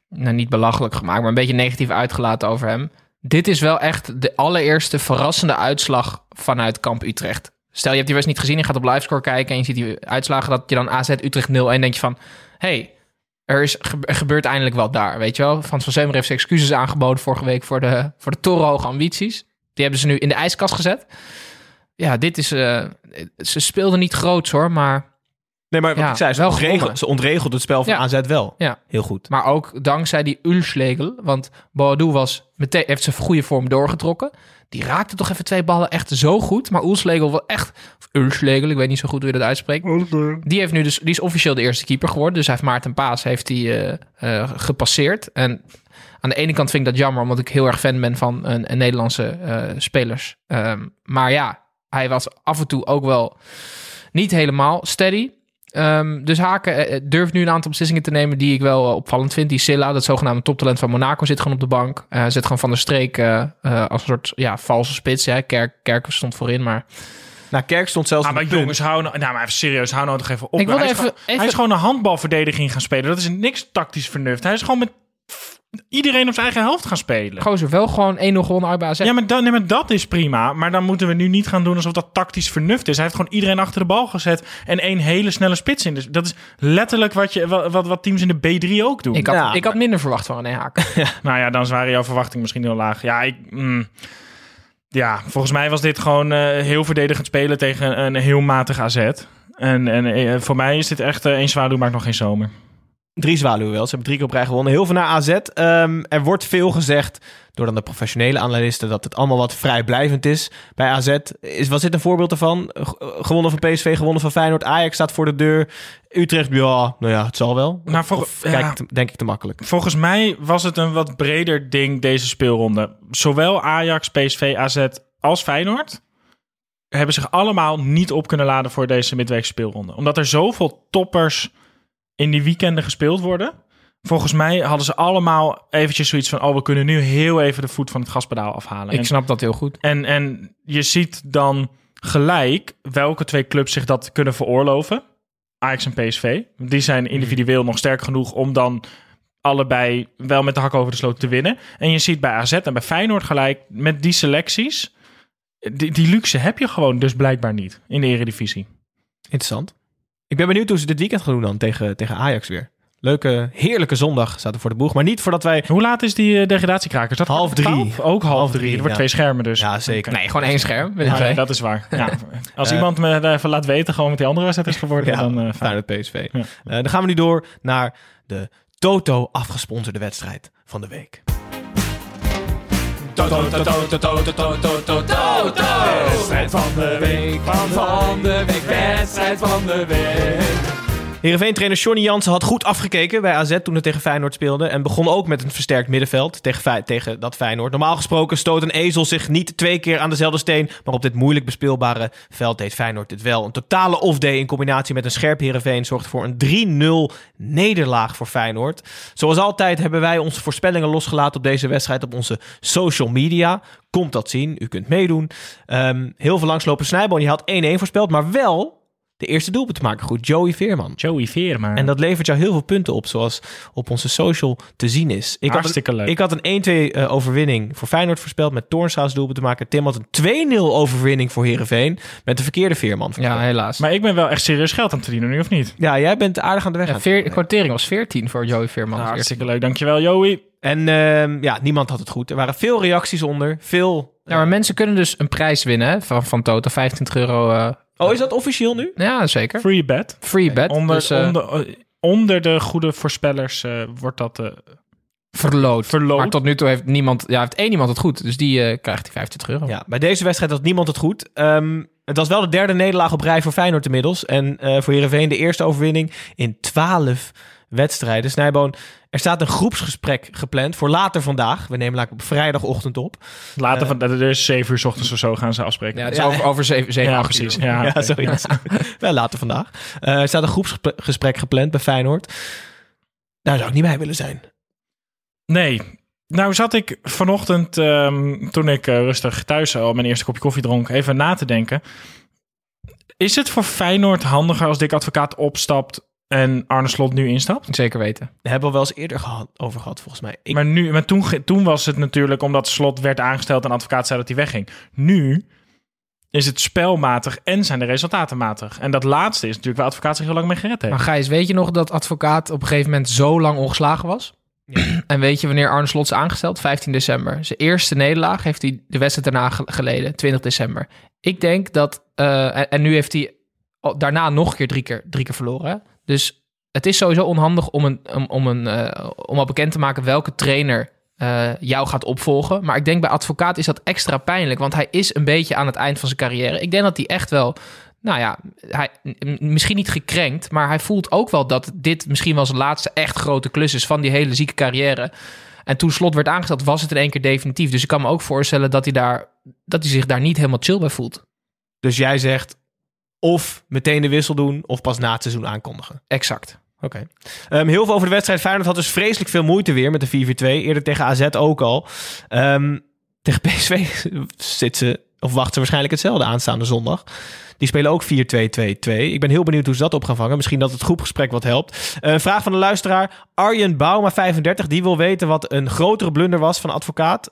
nou niet belachelijk gemaakt, maar een beetje negatief uitgelaten over hem. Dit is wel echt de allereerste verrassende uitslag vanuit kamp Utrecht. Stel, je hebt die wedstrijd niet gezien, je gaat op livescore kijken en je ziet die uitslagen dat je dan AZ Utrecht 0-1 denk je van, hey, er, is, gebeurt eindelijk wat daar, weet je wel. Frans van Zeumer heeft zijn excuses aangeboden vorige week voor de, voor de torenhoge ambities. Die hebben ze nu in de ijskast gezet. Ja, dit is, eh, ze speelden niet groots hoor, maar Nee, maar wat Ja, ik zei, ze, wel ontregel, ze ontregelt het spel van Ja. AZ wel. ja. Heel goed. Maar ook dankzij die Ulslegel. Want Boadu was meteen, heeft zijn goede vorm doorgetrokken. Die raakte toch even twee ballen echt zo goed. Maar Ulslegel was echt... Of Ulslegel, ik weet niet zo goed hoe je dat uitspreekt. Die, heeft nu dus, die is officieel de eerste keeper geworden. Dus hij heeft Maarten Paas heeft hij, eh, eh, gepasseerd. En aan de ene kant vind ik dat jammer... omdat ik heel erg fan ben van een, een Nederlandse eh, spelers. Ehm, maar ja, hij was af en toe ook wel niet helemaal steady. Ehm, dus Haken eh, durft nu een aantal beslissingen te nemen die ik wel eh, opvallend vind. Die Silla, dat zogenaamde toptalent van Monaco, zit gewoon op de bank. Eh zit gewoon van de streek eh, eh, als een soort ja, valse spits. Ja. Kerk, Kerk stond voorin, maar Nou, Kerk stond zelfs Ah, op maar jongens, hou nou, nou maar even serieus, hou nou toch even op. Ik wilde hij, is even- gewoon, hij is gewoon een handbalverdediging gaan spelen. Dat is niks tactisch vernuft. Hij is gewoon met iedereen op zijn eigen helft gaan spelen. gozer wel gewoon 1-0 gewonnen uit bij AZ. Ja, maar, dat, nee, maar dat is prima. Maar dan moeten we nu niet gaan doen alsof dat tactisch vernuft is. Hij heeft gewoon iedereen achter de bal gezet en één hele snelle spits in. Dus dat is letterlijk wat, je, wat, wat, teams in de B3 ook doen. ik, had, Ja, ik had minder verwacht van René Haken. Nou ja, dan waren jouw verwachtingen misschien heel laag. Ja, ik, mm, ja volgens mij was dit gewoon eh, heel verdedigend spelen tegen een heel matig AZ. En, en eh, voor mij is dit echt eh één zwaluw maakt nog geen zomer. Drie zwaluwen wel. Ze hebben drie keer op rij gewonnen. Heel veel naar AZ. Ehm, er wordt veel gezegd door dan de professionele analisten dat het allemaal wat vrijblijvend is bij AZ. Is, was dit een voorbeeld ervan? Gewonnen van PSV, gewonnen van Feyenoord. Ajax staat voor de deur. Utrecht, ja, nou ja, het zal wel. Of kijk ja. ik te- denk ik te makkelijk. Volgens mij was het een wat breder ding deze speelronde. Zowel Ajax, PSV, AZ als Feyenoord hebben zich allemaal niet op kunnen laden voor deze midweekse speelronde. Omdat er zoveel toppers in die weekenden gespeeld worden. Volgens mij hadden ze allemaal eventjes zoiets van... oh, we kunnen nu heel even de voet van het gaspedaal afhalen. Ik En- snap dat heel goed. En, en je ziet dan gelijk welke twee clubs zich dat kunnen veroorloven. Ajax en PSV. Die zijn individueel nog sterk genoeg om dan allebei wel met de hak over de sloot te winnen. En je ziet bij AZ en bij Feyenoord gelijk met die selecties. Die, die luxe heb je gewoon dus blijkbaar niet in de eredivisie. Interessant. Ik ben benieuwd hoe ze dit weekend gaan doen dan tegen, tegen Ajax weer. Leuke, heerlijke zondag staat er voor de boeg. Maar niet voordat wij... Hoe laat is die uh, degradatiekraker? Is dat Half drie. twaalf? Ook half, Half drie. Er wordt ja. twee schermen dus. Ja, zeker. Nee, gewoon één scherm. Ja, nee, dat is waar. Ja. Als Eh, iemand me even laat weten gewoon met die andere wedstrijd is geworden, Ja, dan... eh, fijn. Feyenoord PSV. Ja. Eh, dan gaan we nu door naar de Toto afgesponsorde wedstrijd van de week. Wedstrijd van de week, van de week, wedstrijd van de week. Heerenveen-trainer Johnny Jansen had goed afgekeken bij AZ toen het tegen Feyenoord speelde. En begon ook met een versterkt middenveld tegen, tegen dat Feyenoord. Normaal gesproken stoot een ezel zich niet twee keer aan dezelfde steen. Maar op dit moeilijk bespeelbare veld deed Feyenoord dit wel. Een totale off-day in combinatie met een scherp Heerenveen zorgde voor een 3-0 nederlaag voor Feyenoord. Zoals altijd hebben wij onze voorspellingen losgelaten op deze wedstrijd op onze social media. Komt dat zien, u kunt meedoen. Ehm, heel veel langslopen Snijboon, die had 1-1 voorspeld, maar wel de eerste doelpunt te maken. Goed, Joey Veerman. Joey Veerman. En dat levert jou heel veel punten op, zoals op onze social te zien is. Ik Hartstikke had een, leuk. Ik had een 1-2 eh, overwinning voor Feyenoord voorspeld met Toornstra doelpunt te maken. Tim had een 2-0 overwinning voor Heerenveen met de verkeerde Veerman. Ja, helaas. Maar ik ben wel echt serieus geld aan het verdienen nu, of niet? Ja, jij bent aardig aan de weg. Ja, het veer, de kwartering was 14 voor Joey Veerman. Nou, hartstikke leuk. Dankjewel, Joey. En ehm, ja, niemand had het goed. Er waren veel reacties onder. Veel. Ja, maar mensen kunnen dus een prijs winnen van, van Toto. 25 euro. eh, Oh, is dat officieel nu? ja, zeker. Free bet. Free bet. Onder, dus, eh, onder, eh, onder de goede voorspellers eh, wordt dat... eh, verloot. Verloot. Maar tot nu toe heeft niemand... Ja, heeft één iemand het goed. Dus die eh, krijgt die 25 euro. Ja, bij deze wedstrijd had niemand het goed. Ehm, Het was wel de derde nederlaag op rij voor Feyenoord inmiddels. En eh, voor Heerenveen de eerste overwinning in 12 wedstrijden. Snijboon, er staat een groepsgesprek gepland voor later vandaag. We nemen op vrijdagochtend op. Later Eh, van, dat is 7 uur 's ochtends of zo gaan ze afspreken. Ja, het is over, over zeven, zeven Ja, acht precies. uur. Ja, Ja, zoiets. Wel later vandaag. Eh, er staat een groepsgesprek gepland bij Feyenoord. Daar zou ik niet bij willen zijn. Nee. Nou zat ik vanochtend, ehm, toen ik eh, rustig thuis al mijn eerste kopje koffie dronk, even na te denken. Is het voor Feyenoord handiger als Dick Advocaat opstapt en Arne Slot nu instapt? Zeker weten. Daar hebben we wel eens eerder gehad, over gehad, volgens mij. Ik, Maar, nu, maar toen, toen was het natuurlijk omdat Slot werd aangesteld en Advocaat zei dat hij wegging. Nu is het spelmatig en zijn de resultaten matig. En dat laatste is natuurlijk waar Advocaat zich heel lang mee gered heeft. Maar Gijs, weet je nog dat advocaat op een gegeven moment zo lang ongeslagen was? En weet je wanneer Arne Slot is aangesteld? 15 december. Zijn eerste nederlaag heeft hij de wedstrijd daarna ge- geleden, 20 december. Ik denk dat, eh, en, en nu heeft hij daarna nog een keer drie keer, drie keer verloren. hè? Dus het is sowieso onhandig om, een, om, om, een, eh, om al bekend te maken welke trainer eh, jou gaat opvolgen. Maar ik denk bij advocaat is dat extra pijnlijk, want hij is een beetje aan het eind van zijn carrière. Ik denk dat hij echt wel nou ja, hij, misschien niet gekrenkt, maar hij voelt ook wel dat dit misschien wel zijn laatste echt grote klus is van die hele zieke carrière. En toen Slot werd aangesteld, was het in één keer definitief. Dus ik kan me ook voorstellen dat hij, daar, dat hij zich daar niet helemaal chill bij voelt. Dus jij zegt of meteen de wissel doen of pas na het seizoen aankondigen. Exact. Oké. Ehm, heel veel over de wedstrijd. Feyenoord had dus vreselijk veel moeite weer met de 4-4-2. Eerder tegen AZ ook al. Ehm, tegen PSV zit ze, of wacht ze waarschijnlijk hetzelfde aanstaande zondag. Die spelen ook 4-2-2-2. Ik ben heel benieuwd hoe ze dat op gaan vangen. Misschien dat het groepgesprek wat helpt. Een vraag van de luisteraar. Arjen Bouma, 35. Die wil weten wat een grotere blunder was van advocaat.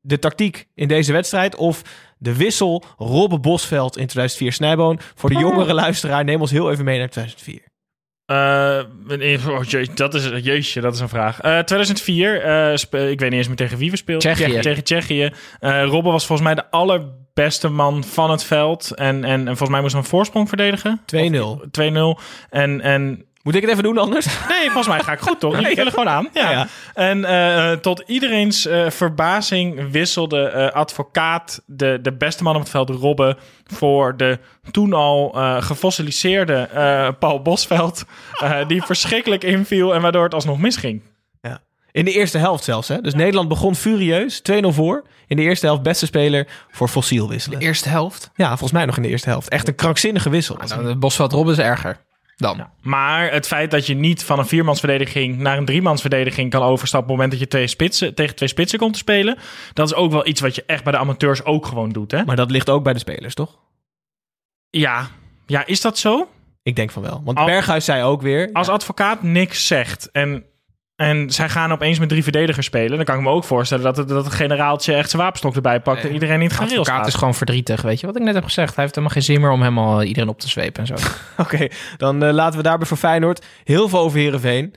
De tactiek in deze wedstrijd of de wissel Robbe Bosveld in 2004 Snijboon. Voor de jongere luisteraar, neem ons heel even mee naar 2004. Eh, oh, dat is jeetje, dat is een vraag. Eh, 2004, eh, spe- ik weet niet eens meer tegen wie we speelden. Tsjechië. Tegen Tsjechië. Eh Robben was volgens mij de allerbeste man van het veld. En, en, en volgens mij moest hij een voorsprong verdedigen. 2-0. 2-0. En, en Moet ik het even doen anders? Nee, volgens mij ga ik goed, toch? Jullie vullen gewoon aan. Ja. Ja, ja. En eh, tot iedereen's eh, verbazing wisselde eh, advocaat de, de beste man op het veld, Robben, voor de toen al eh gefossiliseerde eh, Paul Bosveld, eh, die verschrikkelijk inviel en waardoor het alsnog misging. Ja. In de eerste helft zelfs. Hè? Dus Nederland begon furieus. 2-0 voor. In de eerste helft beste speler voor fossiel wisselen. De eerste helft. Ja, volgens mij nog in de eerste helft. Echt een krankzinnige wissel. Nou, de Bosveld Robben is erger dan. Maar het feit dat je niet van een viermansverdediging naar een driemansverdediging kan overstappen op het moment dat je twee spitsen, tegen twee spitsen komt te spelen, dat is ook wel iets wat je echt bij de amateurs ook gewoon doet. Hè? Maar dat ligt ook bij de spelers, toch? Ja. ja, is dat zo? Ik denk van wel. Want Al- Berghuis zei ook weer... Als advocaat niks zegt en, en zij gaan opeens met drie verdedigers spelen, dan kan ik me ook voorstellen dat het, dat het generaaltje echt zijn wapenstok erbij pakt en iedereen niet gaat Advocaat is gewoon verdrietig, weet je wat ik net heb gezegd. Hij heeft helemaal geen zin meer om helemaal iedereen op te zwepen en zo. Oké, dan eh, laten we daarbij voor Feyenoord heel veel over Heerenveen.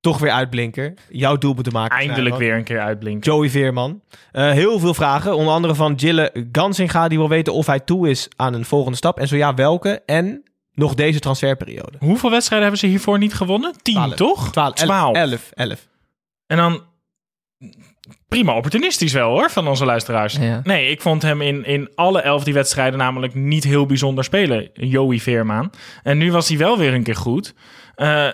Toch weer uitblinker. Jouw doel moeten maken. Eindelijk weer een keer uitblinken. Joey Veerman. Eh, heel veel vragen. Onder andere van Jille Gansinga. Die wil weten of hij toe is aan een volgende stap. En zo ja, welke. En nog deze transferperiode. Hoeveel wedstrijden hebben ze hiervoor niet gewonnen? Tien, Twaalf. toch? Twaalf. Twaalf. 11. 11. En dan prima opportunistisch wel hoor, van onze luisteraars. Ja. Nee, ik vond hem in, in alle elf die wedstrijden namelijk niet heel bijzonder spelen. Joey Veerman. En nu was hij wel weer een keer goed. Eh,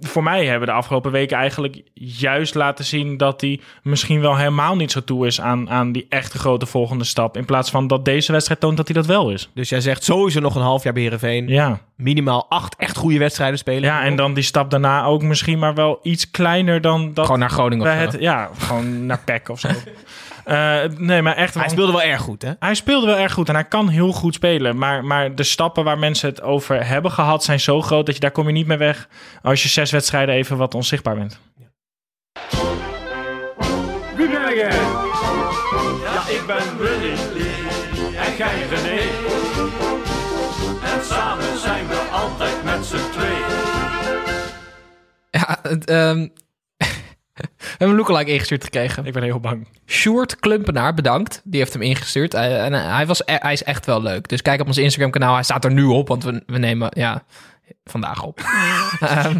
voor mij hebben de afgelopen weken eigenlijk juist laten zien dat hij misschien wel helemaal niet zo toe is aan, aan die echte grote volgende stap. In plaats van dat deze wedstrijd toont dat hij dat wel is. Dus jij zegt sowieso nog een half jaar bij Heerenveen. Ja. Minimaal acht echt goede wedstrijden spelen. Ja, en dan die stap daarna ook misschien maar wel iets kleiner dan dat. Gewoon naar Groningen of het, Ja, gewoon naar PEC of zo. Eh, nee, maar echt. Hij speelde wel erg goed, hè? Hij speelde wel erg goed en hij kan heel goed spelen. Maar, maar de stappen waar mensen het over hebben gehad zijn zo groot dat je daar kom je niet mee weg als je zes wedstrijden even wat onzichtbaar bent. Wie ben jij? Ja, ik ben Willy en jij René. En samen zijn we altijd met z'n twee. Ja, het, ehm, we hebben een lookalike ingestuurd gekregen. Ik ben heel bang. Sjoerd Klumpenaar, bedankt. Die heeft hem ingestuurd. Hij, en hij, was, e- hij is echt wel leuk. Dus kijk op ons Instagram kanaal. Hij staat er nu op, want we, we nemen ja, vandaag op. Ehm,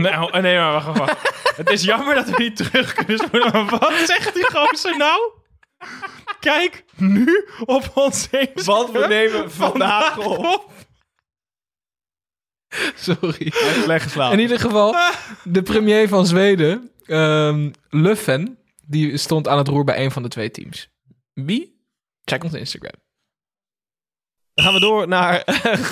nou, nee, maar wacht, wacht. Het is jammer dat we niet terug kunnen. Maar wat zegt die gozer nou? Kijk nu op ons Want we nemen vandaag op. Sorry. Slecht geslapen. In ieder geval, de premier van Zweden, ehm Löfven, die stond aan het roer bij een van de twee teams. Wie? Check ons Instagram. Dan gaan we door naar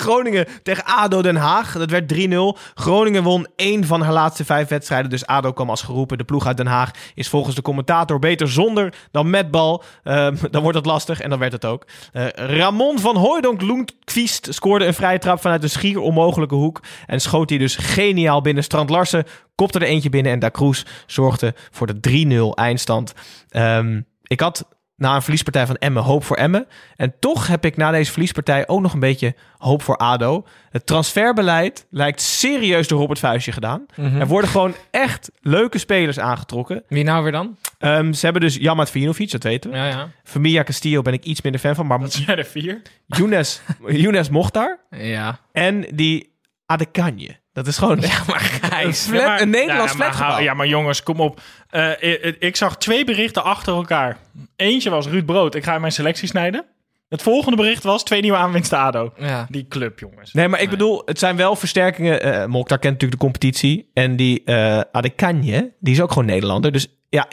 Groningen tegen ADO Den Haag. Dat werd 3-0. Groningen won één van haar laatste vijf wedstrijden. Dus ADO kwam als geroepen. De ploeg uit Den Haag is volgens de commentator beter zonder dan met bal. Ehm, dan wordt het lastig en dan werd het ook. Eh, Ramon van Hooijdonk Loenkvist scoorde een vrije trap vanuit een schier onmogelijke hoek. En schoot hij dus geniaal binnen. Strand Larsen kopte er eentje binnen. En Da Cruz zorgde voor de 3-0 eindstand. Ehm, ik had na een verliespartij van Emmen hoop voor Emmen. En toch heb ik na deze verliespartij ook nog een beetje hoop voor ADO. Het transferbeleid lijkt serieus door Robert Vuistje gedaan. Mhm. Er worden gewoon echt leuke spelers aangetrokken. Wie nou weer dan? Ehm, ze hebben dus Jamat Vijinovic, dat weten we. Ja, ja. Familia Castillo ben ik iets minder fan van. Maar Dat zijn er vier. Younes, Younes Mochtar Ja. en die Adekanje. Dat is gewoon Maar Gijs. Flat- Ja, maar- een Nederlands ja, maar, Ja, maar jongens, kom op. Eh, ik, ik zag twee berichten achter elkaar. Eentje was Ruud Brood. Ik ga in mijn selectie snijden. Het volgende bericht was twee nieuwe aanwinsten ADO. Ja. Die club, jongens. Nee, maar ik bedoel, het zijn wel versterkingen. Mokhtar kent natuurlijk de competitie. En die eh Adekanje, die is ook gewoon Nederlander. Dus ja,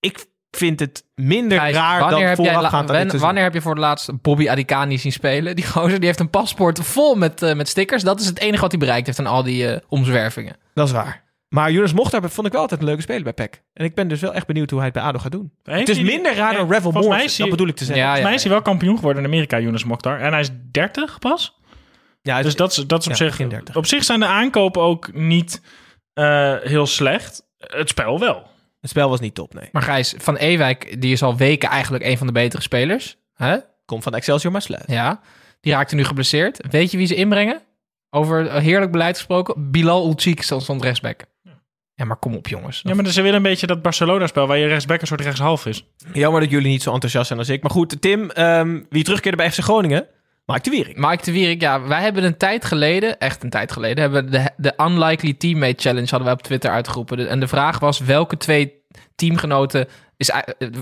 ik vind het minder Gijs, raar dan voorafgaand aan dit wanneer heb je voor het laatst Bobby Adikani zien spelen? Die gozer die heeft een paspoort vol met, eh, met stickers. Dat is het enige wat hij bereikt heeft aan al die eh, omzwervingen. Dat is waar. Maar Jonas Mokhtar vond ik wel altijd een leuke speler bij PEC. En ik ben dus wel echt benieuwd hoe hij het bij ADO gaat doen. Heeft het is minder raar dan Revel volgens mij Moore. is Dat hij- bedoel ik te zeggen. Ja, Volgens mij is hij wel kampioen geworden in Amerika, Jonas Mokhtar. En hij is 30 pas. Ja, Dus dat is, dat is op, ja, zich, begin 30. op zich zijn de aankopen ook niet eh, heel slecht. Het spel wel. Het spel was niet top, nee. Maar Gijs, Van Ewijk, die is al weken eigenlijk een van de betere spelers. Hè? Komt van Excelsior maar slecht. Ja. Die raakte nu geblesseerd. Weet je wie ze inbrengen? Over heerlijk beleid gesproken. Bilal Ulcik stond rechtsback. Ja, maar kom op jongens. Ja, maar ze willen een beetje dat Barcelona-spel waar je rechtsback een soort rechtshalf is. Jammer dat jullie niet zo enthousiast zijn als ik. Maar goed, Tim, ehm, wie terugkeerde bij FC Groningen? Mike de Wiering. Mike de Wierik, ja, wij hebben een tijd geleden, echt een tijd geleden, hebben de, de Unlikely Teammate Challenge hadden wij op Twitter uitgeroepen. En de vraag was welke twee teamgenoten, is, eh,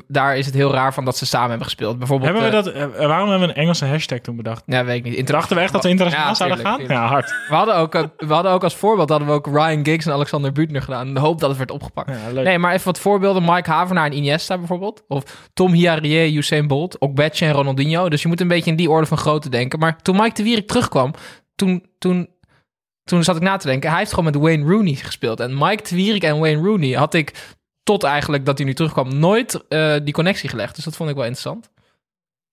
daar is het heel raar van dat ze samen hebben gespeeld. Bijvoorbeeld, Hebben we eh, dat, eh, waarom hebben we een Engelse hashtag toen bedacht? Ja, weet ik niet. Inter- Dachten we echt dat we internationaal Ja, zouden gaan? tuurlijk. Ja, hard. We hadden, ook, ook- we hadden ook als voorbeeld hadden we ook Ryan Giggs en Alexander Buutner gedaan. In de hoop dat het werd opgepakt. Ja, leuk. Nee, maar even wat voorbeelden. Mike Havenaar en Iniesta bijvoorbeeld. Of Tom Hiarie, Usain Bolt, Okbetje en Ronaldinho. Dus je moet een beetje in die orde van grootte denken. Maar toen Mike de Wierik terugkwam, toen, toen, toen zat ik na te denken. Hij heeft gewoon met Wayne Rooney gespeeld. En Mike de Wierik en Wayne Rooney had ik tot eigenlijk dat hij nu terugkwam nooit eh, die connectie gelegd. Dus dat vond ik wel interessant.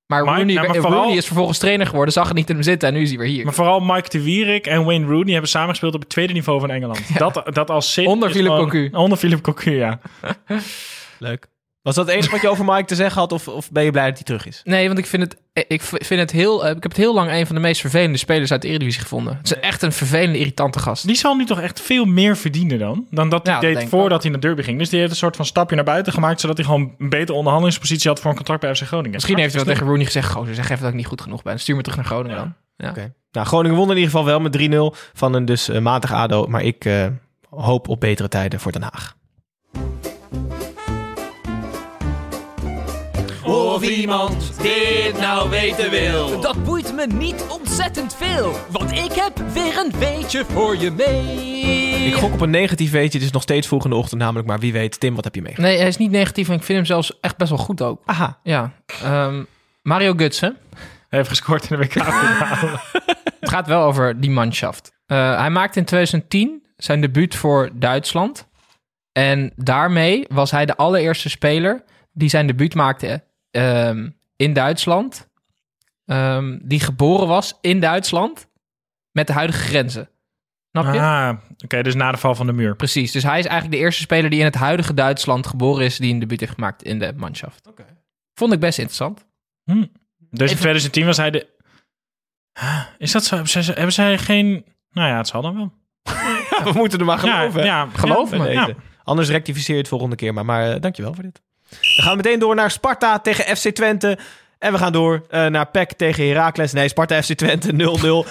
Maar, Mike, Rooney, maar Rooney is vervolgens trainer geworden, zag het niet in hem zitten en nu is hij weer hier. Maar vooral Mike de Wierik en Wayne Rooney hebben samengespeeld op het tweede niveau van Engeland. Dat, dat als zin Onder gewoon- Cocu. Onder Philippe Cocu, ja. Leuk. Was dat het enige wat je over Mike te zeggen had? Of, of ben je blij dat hij terug is? Nee, want ik vind het, ik vind het heel. eh, Ik heb het heel lang een van de meest vervelende spelers uit de Eredivisie gevonden. Het is echt een vervelende, irritante gast. Die zal nu toch echt veel meer verdienen dan? Dan dat hij Ja, deed voordat hij naar Derby ging. Dus die heeft een soort van stapje naar buiten gemaakt... zodat hij gewoon een betere onderhandelingspositie had voor een contract bij FC Groningen. Misschien heeft hij wel tegen Rooney gezegd: Gozer, zeg even dat ik niet goed genoeg ben. Stuur me terug naar Groningen dan. Ja. Oké. Nou, Groningen won in ieder geval wel met 3-0 van een dus eh, matig ADO. Maar ik eh, hoop op betere tijden voor Den Haag. Of iemand dit nou weten wil. Dat boeit me niet ontzettend veel, want ik heb weer een weetje voor je mee. Ik gok op een negatief weetje. Het is nog steeds vroeg in de ochtend namelijk. Maar wie weet, Tim, wat heb je mee? Nee, hij is niet negatief en ik vind hem zelfs echt best wel goed ook. Aha. Ja. ehm, Mario Gutsen. Hij heeft gescoord in de WK-finale. Het gaat wel over die manschaft. Eh, hij maakte in 2010 zijn debuut voor Duitsland. En daarmee was hij de allereerste speler die zijn debuut maakte ehm, in Duitsland. ehm, die geboren was in Duitsland met de huidige grenzen. Snap je? ah, oké, dus na de val van de muur. Precies. Dus hij is eigenlijk de eerste speler die in het huidige Duitsland geboren is die een debuut heeft gemaakt in de manschaft. Vond ik best interessant. Hm. Dus in Even- 2010 was hij de... Is dat zo? Hebben zij, geen... Nou ja, het zal dan wel. we moeten er maar geloven. hè? ja, Geloof ja, me. ja. Weten. Anders rectificeer je het volgende keer maar. Maar eh, dankjewel voor dit. Dan gaan we meteen door naar Sparta tegen FC Twente. En we gaan door eh, naar PEC tegen Heracles. Nee, Sparta FC Twente 0-0.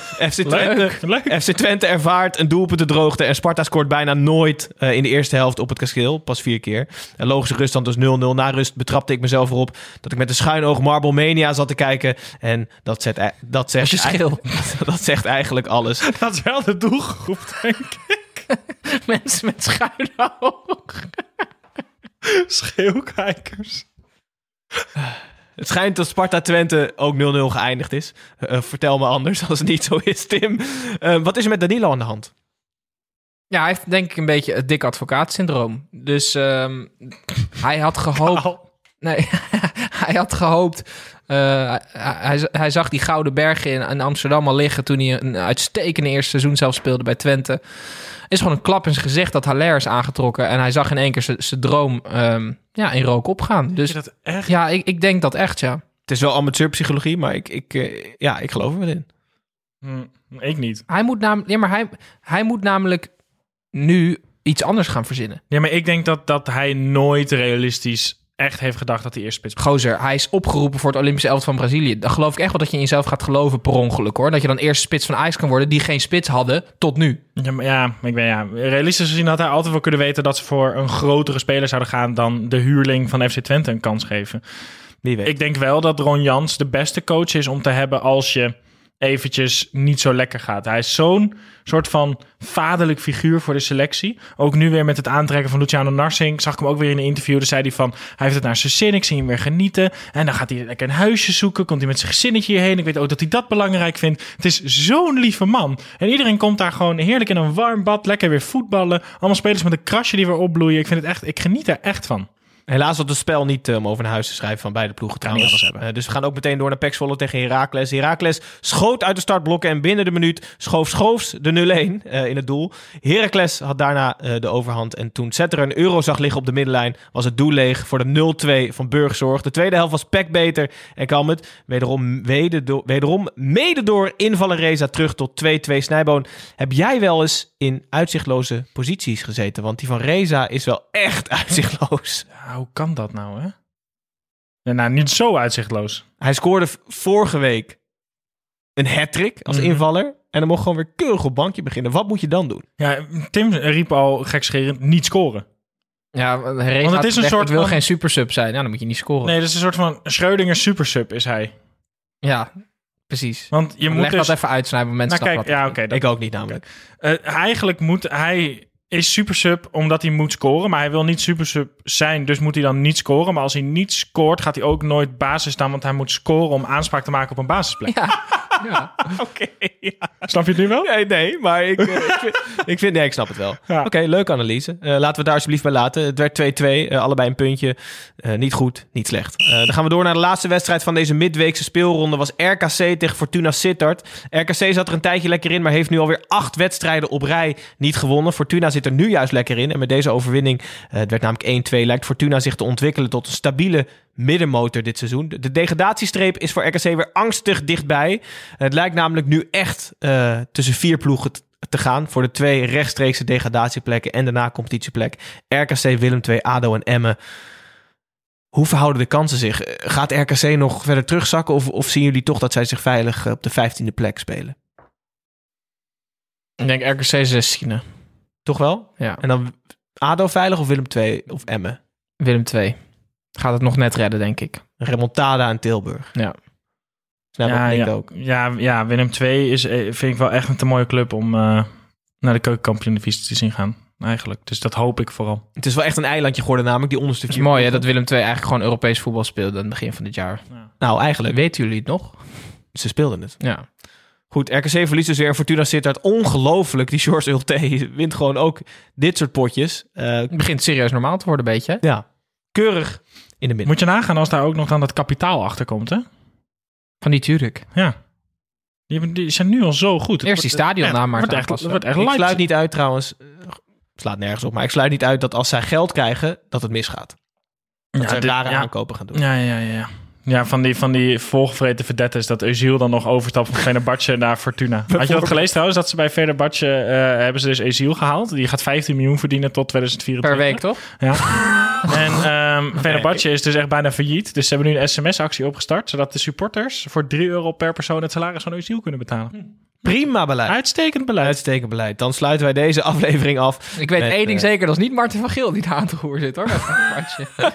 FC Twente, leuk. FC Twente ervaart een doelpunt te droogte. En Sparta scoort bijna nooit eh, in de eerste helft op het kasteel. Pas vier keer. En logische ruststand dus 0-0. Na rust betrapte ik mezelf erop dat ik met een schuin oog Marble Mania zat te kijken. En dat, zet, dat, zegt, je schil? dat zegt eigenlijk alles. Dat is wel de doelgroep, denk ik. Mensen met schuine ogen. Schreeuwkijkers. Het schijnt dat Sparta Twente ook 0-0 geëindigd is. Eh, vertel me anders als het niet zo is, Tim. Eh, wat is er met Danilo aan de hand? Ja, hij heeft denk ik een beetje het dik advocaat-syndroom. Dus ehm, hij had gehoopt... Nee, hij had gehoopt... eh, hij, zag die Gouden Bergen in, in Amsterdam al liggen... toen hij een uitstekende eerste seizoen zelf speelde bij Twente. Is gewoon een klap in zijn gezicht dat Haller is aangetrokken. En hij zag in één keer zijn- droom ehm, ja, in rook opgaan. Dus dat echt? ja, ik, ik denk dat echt, ja. Het is wel amateurpsychologie, maar ik, ik, eh, ja, ik geloof er wel in. Hm, ik niet. Hij moet, nam, ja, maar hij, hij moet namelijk nu iets anders gaan verzinnen. Ja, maar ik denk dat, dat hij nooit realistisch echt heeft gedacht dat hij eerst spits Gozer, hij is opgeroepen voor het Olympische elftal van Brazilië. Dan geloof ik echt wel dat je in jezelf gaat geloven per ongeluk, hoor. Dat je dan eerst spits van Ajax kan worden, die geen spits hadden tot nu. Ja, maar ja, ik ben, ja, realistisch gezien had hij altijd wel kunnen weten dat ze voor een grotere speler zouden gaan dan de huurling van FC Twente een kans geven. Wie weet. Ik denk wel dat Ron Jans de beste coach is om te hebben als je eventjes niet zo lekker gaat. Hij is zo'n soort van vaderlijk figuur voor de selectie. Ook nu weer met het aantrekken van Luciano Narsing. Zag ik hem ook weer in een interview. Daar zei hij van, hij heeft het naar zijn zin. Ik zie hem weer genieten. En dan gaat hij lekker een huisje zoeken. Komt hij met zijn gezinnetje hierheen. Ik weet ook dat hij dat belangrijk vindt. Het is zo'n lieve man. En iedereen komt daar gewoon heerlijk in een warm bad. Lekker weer voetballen. Allemaal spelers met een krasje die weer opbloeien. Ik vind het echt, ik geniet er echt van. Helaas was het spel niet eh, om over naar huis te schrijven van beide ploegen trouwens. hebben. Eh, dus we gaan ook meteen door naar Pek Zwolle tegen Heracles. Heracles schoot uit de startblokken en binnen de minuut schoof Schoofs de 0-1 eh, in het doel. Heracles had daarna de overhand en toen Zetter een euro zag liggen op de middenlijn was het doel leeg voor de 0-2 van Burgzorg. De tweede helft was Pek beter en kwam het wederom, wederom mede door invallen Reza terug tot 2-2 Snijboon. Heb jij wel eens in uitzichtloze posities gezeten? Want die van Reza is wel echt uitzichtloos. Ja, hoe kan dat nou, hè? Ja, nou, niet zo uitzichtloos. Hij scoorde vorige week een hat-trick als Mhm. invaller. En dan mocht gewoon weer keurig op bankje beginnen. Wat moet je dan doen? Ja, Tim riep al gekscherend niet scoren. Ja, Want het is een soort ik wil van- geen supersub zijn. Ja, dan moet je niet scoren. Nee, dat is een soort van Schreudinger supersub is hij. Ja, precies. Want je moet Leg dus... dat even uitsnijden, want mensen Nou, kijk, snappen ja, wat oké. ik dat- Ik ook niet namelijk. Eh, eigenlijk moet hij is supersub omdat hij moet scoren, maar hij wil niet supersub zijn, dus moet hij dan niet scoren. Maar als hij niet scoort, gaat hij ook nooit basis staan, want hij moet scoren om aanspraak te maken op een basisplek. Ja. ja. Oké, ja. Snap je het nu wel? Nee, nee, maar ik, eh, ik, vind, ik vind... Nee, ik snap het wel. Ja. Oké, leuke analyse. Eh, laten we het daar alsjeblieft bij laten. Het werd 2-2, eh, allebei een puntje. Eh, niet goed, niet slecht. Eh, dan gaan we door naar de laatste wedstrijd van deze midweekse speelronde. Was RKC tegen Fortuna Sittard. RKC zat er een tijdje lekker in, maar heeft nu alweer acht wedstrijden op rij niet gewonnen. Fortuna zit er nu juist lekker in. En met deze overwinning, eh, het werd namelijk 1-2, lijkt Fortuna zich te ontwikkelen tot een stabiele middenmotor dit seizoen. De, de degradatiestreep is voor RKC weer angstig dichtbij. Het lijkt namelijk nu echt eh, tussen vier ploegen te gaan voor de twee rechtstreekse degradatieplekken en daarna competitieplek. RKC, Willem II, ADO en Emmen. Hoe verhouden de kansen zich? Gaat RKC nog verder terugzakken of, of zien jullie toch dat zij zich veilig eh, op de vijftiende plek spelen? Ik denk RKC 16e. Toch wel? Ja. En dan ADO veilig of Willem II of Emmen? Willem 2. Gaat het nog net redden, denk ik. Remontada in Tilburg. Ja. Snap ja, ik ja, ook. ja, ja, Willem II is, eh, vind ik wel echt een te mooie club om eh, naar de keukenkampioen-divisie te zien gaan. Eigenlijk. Dus dat hoop ik vooral. Het is wel echt een eilandje geworden namelijk, die onderste Het vier is mooi hè, dat Willem 2 eigenlijk gewoon Europees voetbal speelde aan het begin van dit jaar. Nou, eigenlijk. Weten jullie het nog? Ze speelden het. Ja. Goed, RKC verliest dus weer. en Fortuna zit uit ongelooflijk. Die George Ulte wint gewoon ook dit soort potjes. Eh, Het begint serieus normaal te worden, een beetje. ja, keurig in de midden. Moet je nagaan als daar ook nog dan dat kapitaal achter komt, hè? Van die Turk. Ja. Die, hebben- die zijn nu al zo goed. Eerst die stadionnaam maar het wordt echt, wordt echt ik sluit niet uit trouwens. eh, slaat nergens op, maar ik sluit niet uit dat als zij geld krijgen, dat het misgaat. Dat Ja, zij rare ja. aankopen gaan doen. Ja, ja, ja. ja. Ja, van die, van die volgevreten verdettes dat Özil dan nog overstapt van Fenerbahce naar Fortuna. Had je dat gelezen trouwens? Dat ze bij Fenerbahce eh hebben ze dus Özil gehaald. Die gaat 15 miljoen verdienen tot 2024. Per week, toch? Ja. En ehm Fenerbahce is dus echt bijna failliet. Dus ze hebben nu een sms-actie opgestart... zodat de supporters voor 3 euro per persoon... het salaris van Özil kunnen betalen. Prima beleid. Uitstekend beleid. Uitstekend beleid. Dan sluiten wij deze aflevering af. Ik weet met, één ding eh, zeker, dat is niet Martin van Geel die daar aan het roer zit hoor. Kwartje.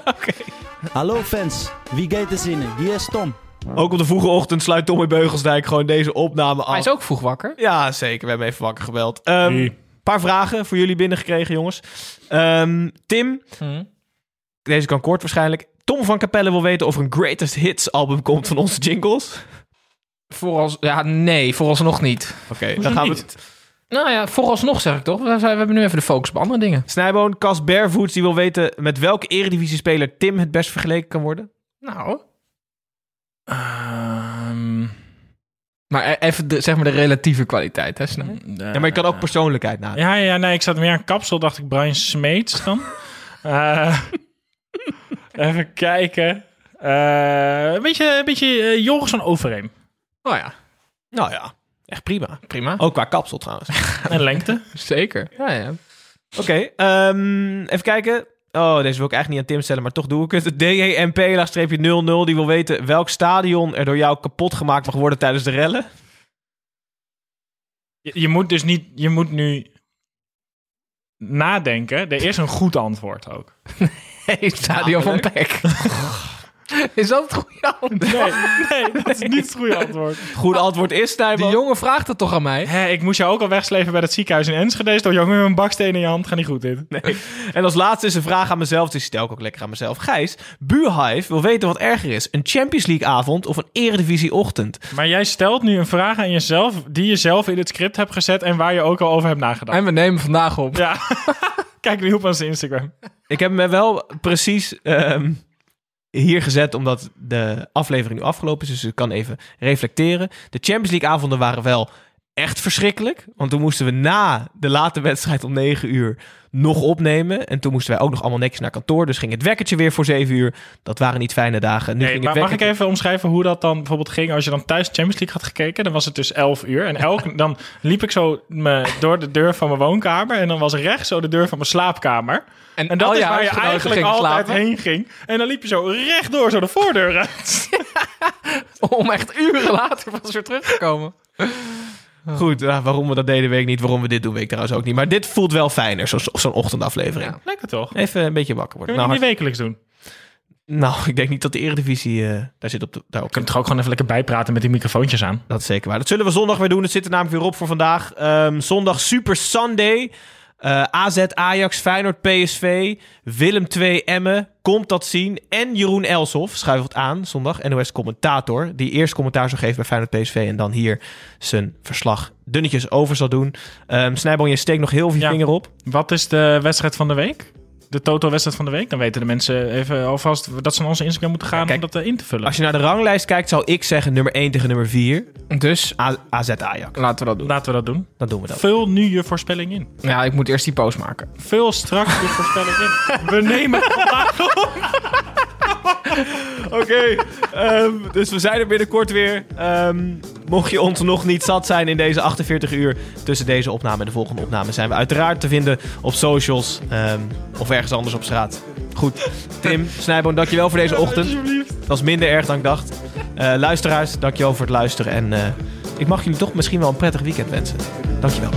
Hallo fans, wie gaat er zinnen? Hier is Tom. Ook op de vroege ochtend sluit Tommy Beugelsdijk gewoon deze opname af. Hij is ook vroeg wakker. Ja, zeker. We hebben even wakker gebeld. Een paar vragen voor jullie binnengekregen, jongens. Ehm, Tim, Hm. deze kan kort waarschijnlijk. Tom van Capelle wil weten of er een Greatest Hits album komt van onze jingles. Voorals, ja, nee, vooralsnog niet. Oké, dan gaan we... Nou ja, vooralsnog zeg ik toch. We, zijn- we hebben nu even de focus op andere dingen. Snijboon, Cas Barefoots, die wil weten met welke eredivisie-speler Tim het best vergeleken kan worden. Nou. Ehm, Maar e- even de, zeg maar de relatieve kwaliteit, hè, Snij? Ja, maar je kan ook persoonlijkheid nadenken. Ja, ja, nee, ik zat meer aan kapsel. Dacht ik Brian Smeets dan. Eh, even kijken. Eh, een beetje, een beetje eh, Joris van Overheem. Oh ja. Nou ja, echt prima. Prima. Ook qua kapsel trouwens. En lengte. Zeker. Ja, ja. Oké, ehm, even kijken. Oh, deze wil ik eigenlijk niet aan Tim stellen, maar toch doe ik het. De DJMP-00 die wil weten welk stadion er door jou kapot gemaakt mag worden tijdens de rellen. Je, je moet dus niet... Je moet nu nadenken. Er is een goed antwoord ook. Stadion van Peck. Is dat het goede antwoord? Nee, nee, dat is niet het goede antwoord. Goed antwoord is, Die Snijboon. jongen vraagt het toch aan mij? Hé, ik moest jou ook al wegslepen bij het ziekenhuis in Enschede. Toch jongen met een baksteen in je hand. Ga niet goed dit. Nee. En als laatste is een vraag aan mezelf, dus die stel ik ook lekker aan mezelf. Gijs, Buurhive wil weten wat erger is. Een Champions League avond of een Eredivisie ochtend? Maar jij stelt nu een vraag aan jezelf... die je zelf in het script hebt gezet... en waar je ook al over hebt nagedacht. En we nemen vandaag op. Ja. Kijk nu op onze Instagram. Ik heb me wel precies ehm, hier gezet, omdat de aflevering nu afgelopen is. Dus ik kan even reflecteren. De Champions League avonden waren wel echt verschrikkelijk. Want toen moesten we na de late wedstrijd om 9 uur nog opnemen. En toen moesten wij ook nog allemaal netjes naar kantoor. Dus ging het wekkertje weer voor 7 uur. Dat waren niet fijne dagen. Nu Nee, ging maar mag ik even omschrijven hoe dat dan bijvoorbeeld ging als je dan thuis Champions League had gekeken? Dan was het dus 11 uur en elk, dan liep ik zo me, door de deur van mijn woonkamer en dan was rechts zo de deur van mijn slaapkamer. En, En dat is waar je eigenlijk altijd slapen. heen ging. En dan liep je zo rechtdoor zo de voordeur uit. Om echt uren later pas weer terug te komen. Goed, ja, waarom we dat deden weet ik niet. Waarom we dit doen weet ik trouwens ook niet. Maar dit voelt wel fijner, zo- zo'n ochtendaflevering. Ja. Lekker toch? Even een beetje wakker worden. Kunnen we Nou, niet wekelijks doen? nou, ik denk niet dat de Eredivisie eh, daar zit op de, daar ook We kunnen toch ook gewoon even lekker bijpraten met die microfoontjes aan. Dat is zeker waar. Dat zullen we zondag weer doen. Het zit er namelijk weer op voor vandaag. Ehm, zondag Super Sunday. Eh, AZ, Ajax, Feyenoord, PSV, Willem 2, Emmen. Komt dat zien. En Jeroen Elshoff schuift aan zondag. NOS-commentator. Die eerst commentaar zou geven bij Feyenoord, PSV. En dan hier zijn verslag dunnetjes over zal doen. Ehm Snijboon, je steekt nog heel veel Ja. vinger op. Wat is de wedstrijd van de week? De Toto-wedstrijd van de week? Dan weten de mensen even alvast dat ze naar onze Instagram moeten gaan kijk, om dat eh, in te vullen. Als je naar de ranglijst kijkt, zou ik zeggen nummer 1 tegen nummer 4. Dus AZ, Ajax. laten we dat doen. Laten we dat doen. Dan doen we dat. Vul nu je voorspelling in. Ja, ik moet eerst die post maken. Vul straks je voorspelling in. We nemen het vandaag op. Oké, ehm, dus we zijn er binnenkort weer. Ehm, mocht je ons nog niet zat zijn in deze 48 uur tussen deze opname en de volgende opname, zijn we uiteraard te vinden op socials ehm, of ergens anders op straat. Goed, Tim Snijboon, dankjewel voor deze ochtend. Dat was minder erg dan ik dacht. Eh, luisteraars, dankjewel voor het luisteren. En eh, ik mag jullie toch misschien wel een prettig weekend wensen. Dankjewel.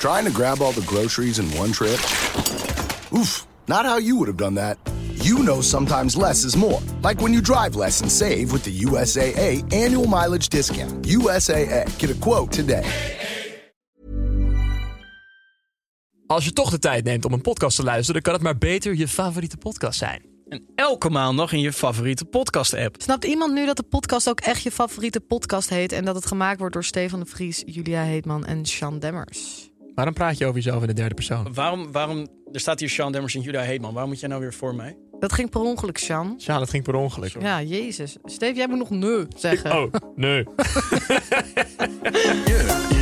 Trying to grab all the groceries in one trip? Oof, not how you would have done that. You know sometimes less is more. Like when you drive less and save with the USAA annual mileage discount. USAA, get a quote today. Als je toch de tijd neemt om een podcast te luisteren, dan kan het maar beter je favoriete podcast zijn. En elke maandag in je favoriete podcast-app. Snapt iemand nu dat de podcast ook echt je favoriete podcast heet... en dat het gemaakt wordt door Stefan de Vries, Julia Heetman en Sean Demmers? Waarom praat je over jezelf in de derde persoon? Waarom, waarom, er staat hier Sean Demmers en Julia Heetman. Waarom moet jij nou weer voor mij? Dat ging per ongeluk, Sean. Ja, dat ging per ongeluk. Ja, jezus. Steve, jij moet nog nee zeggen. Oh, nee. Yeah.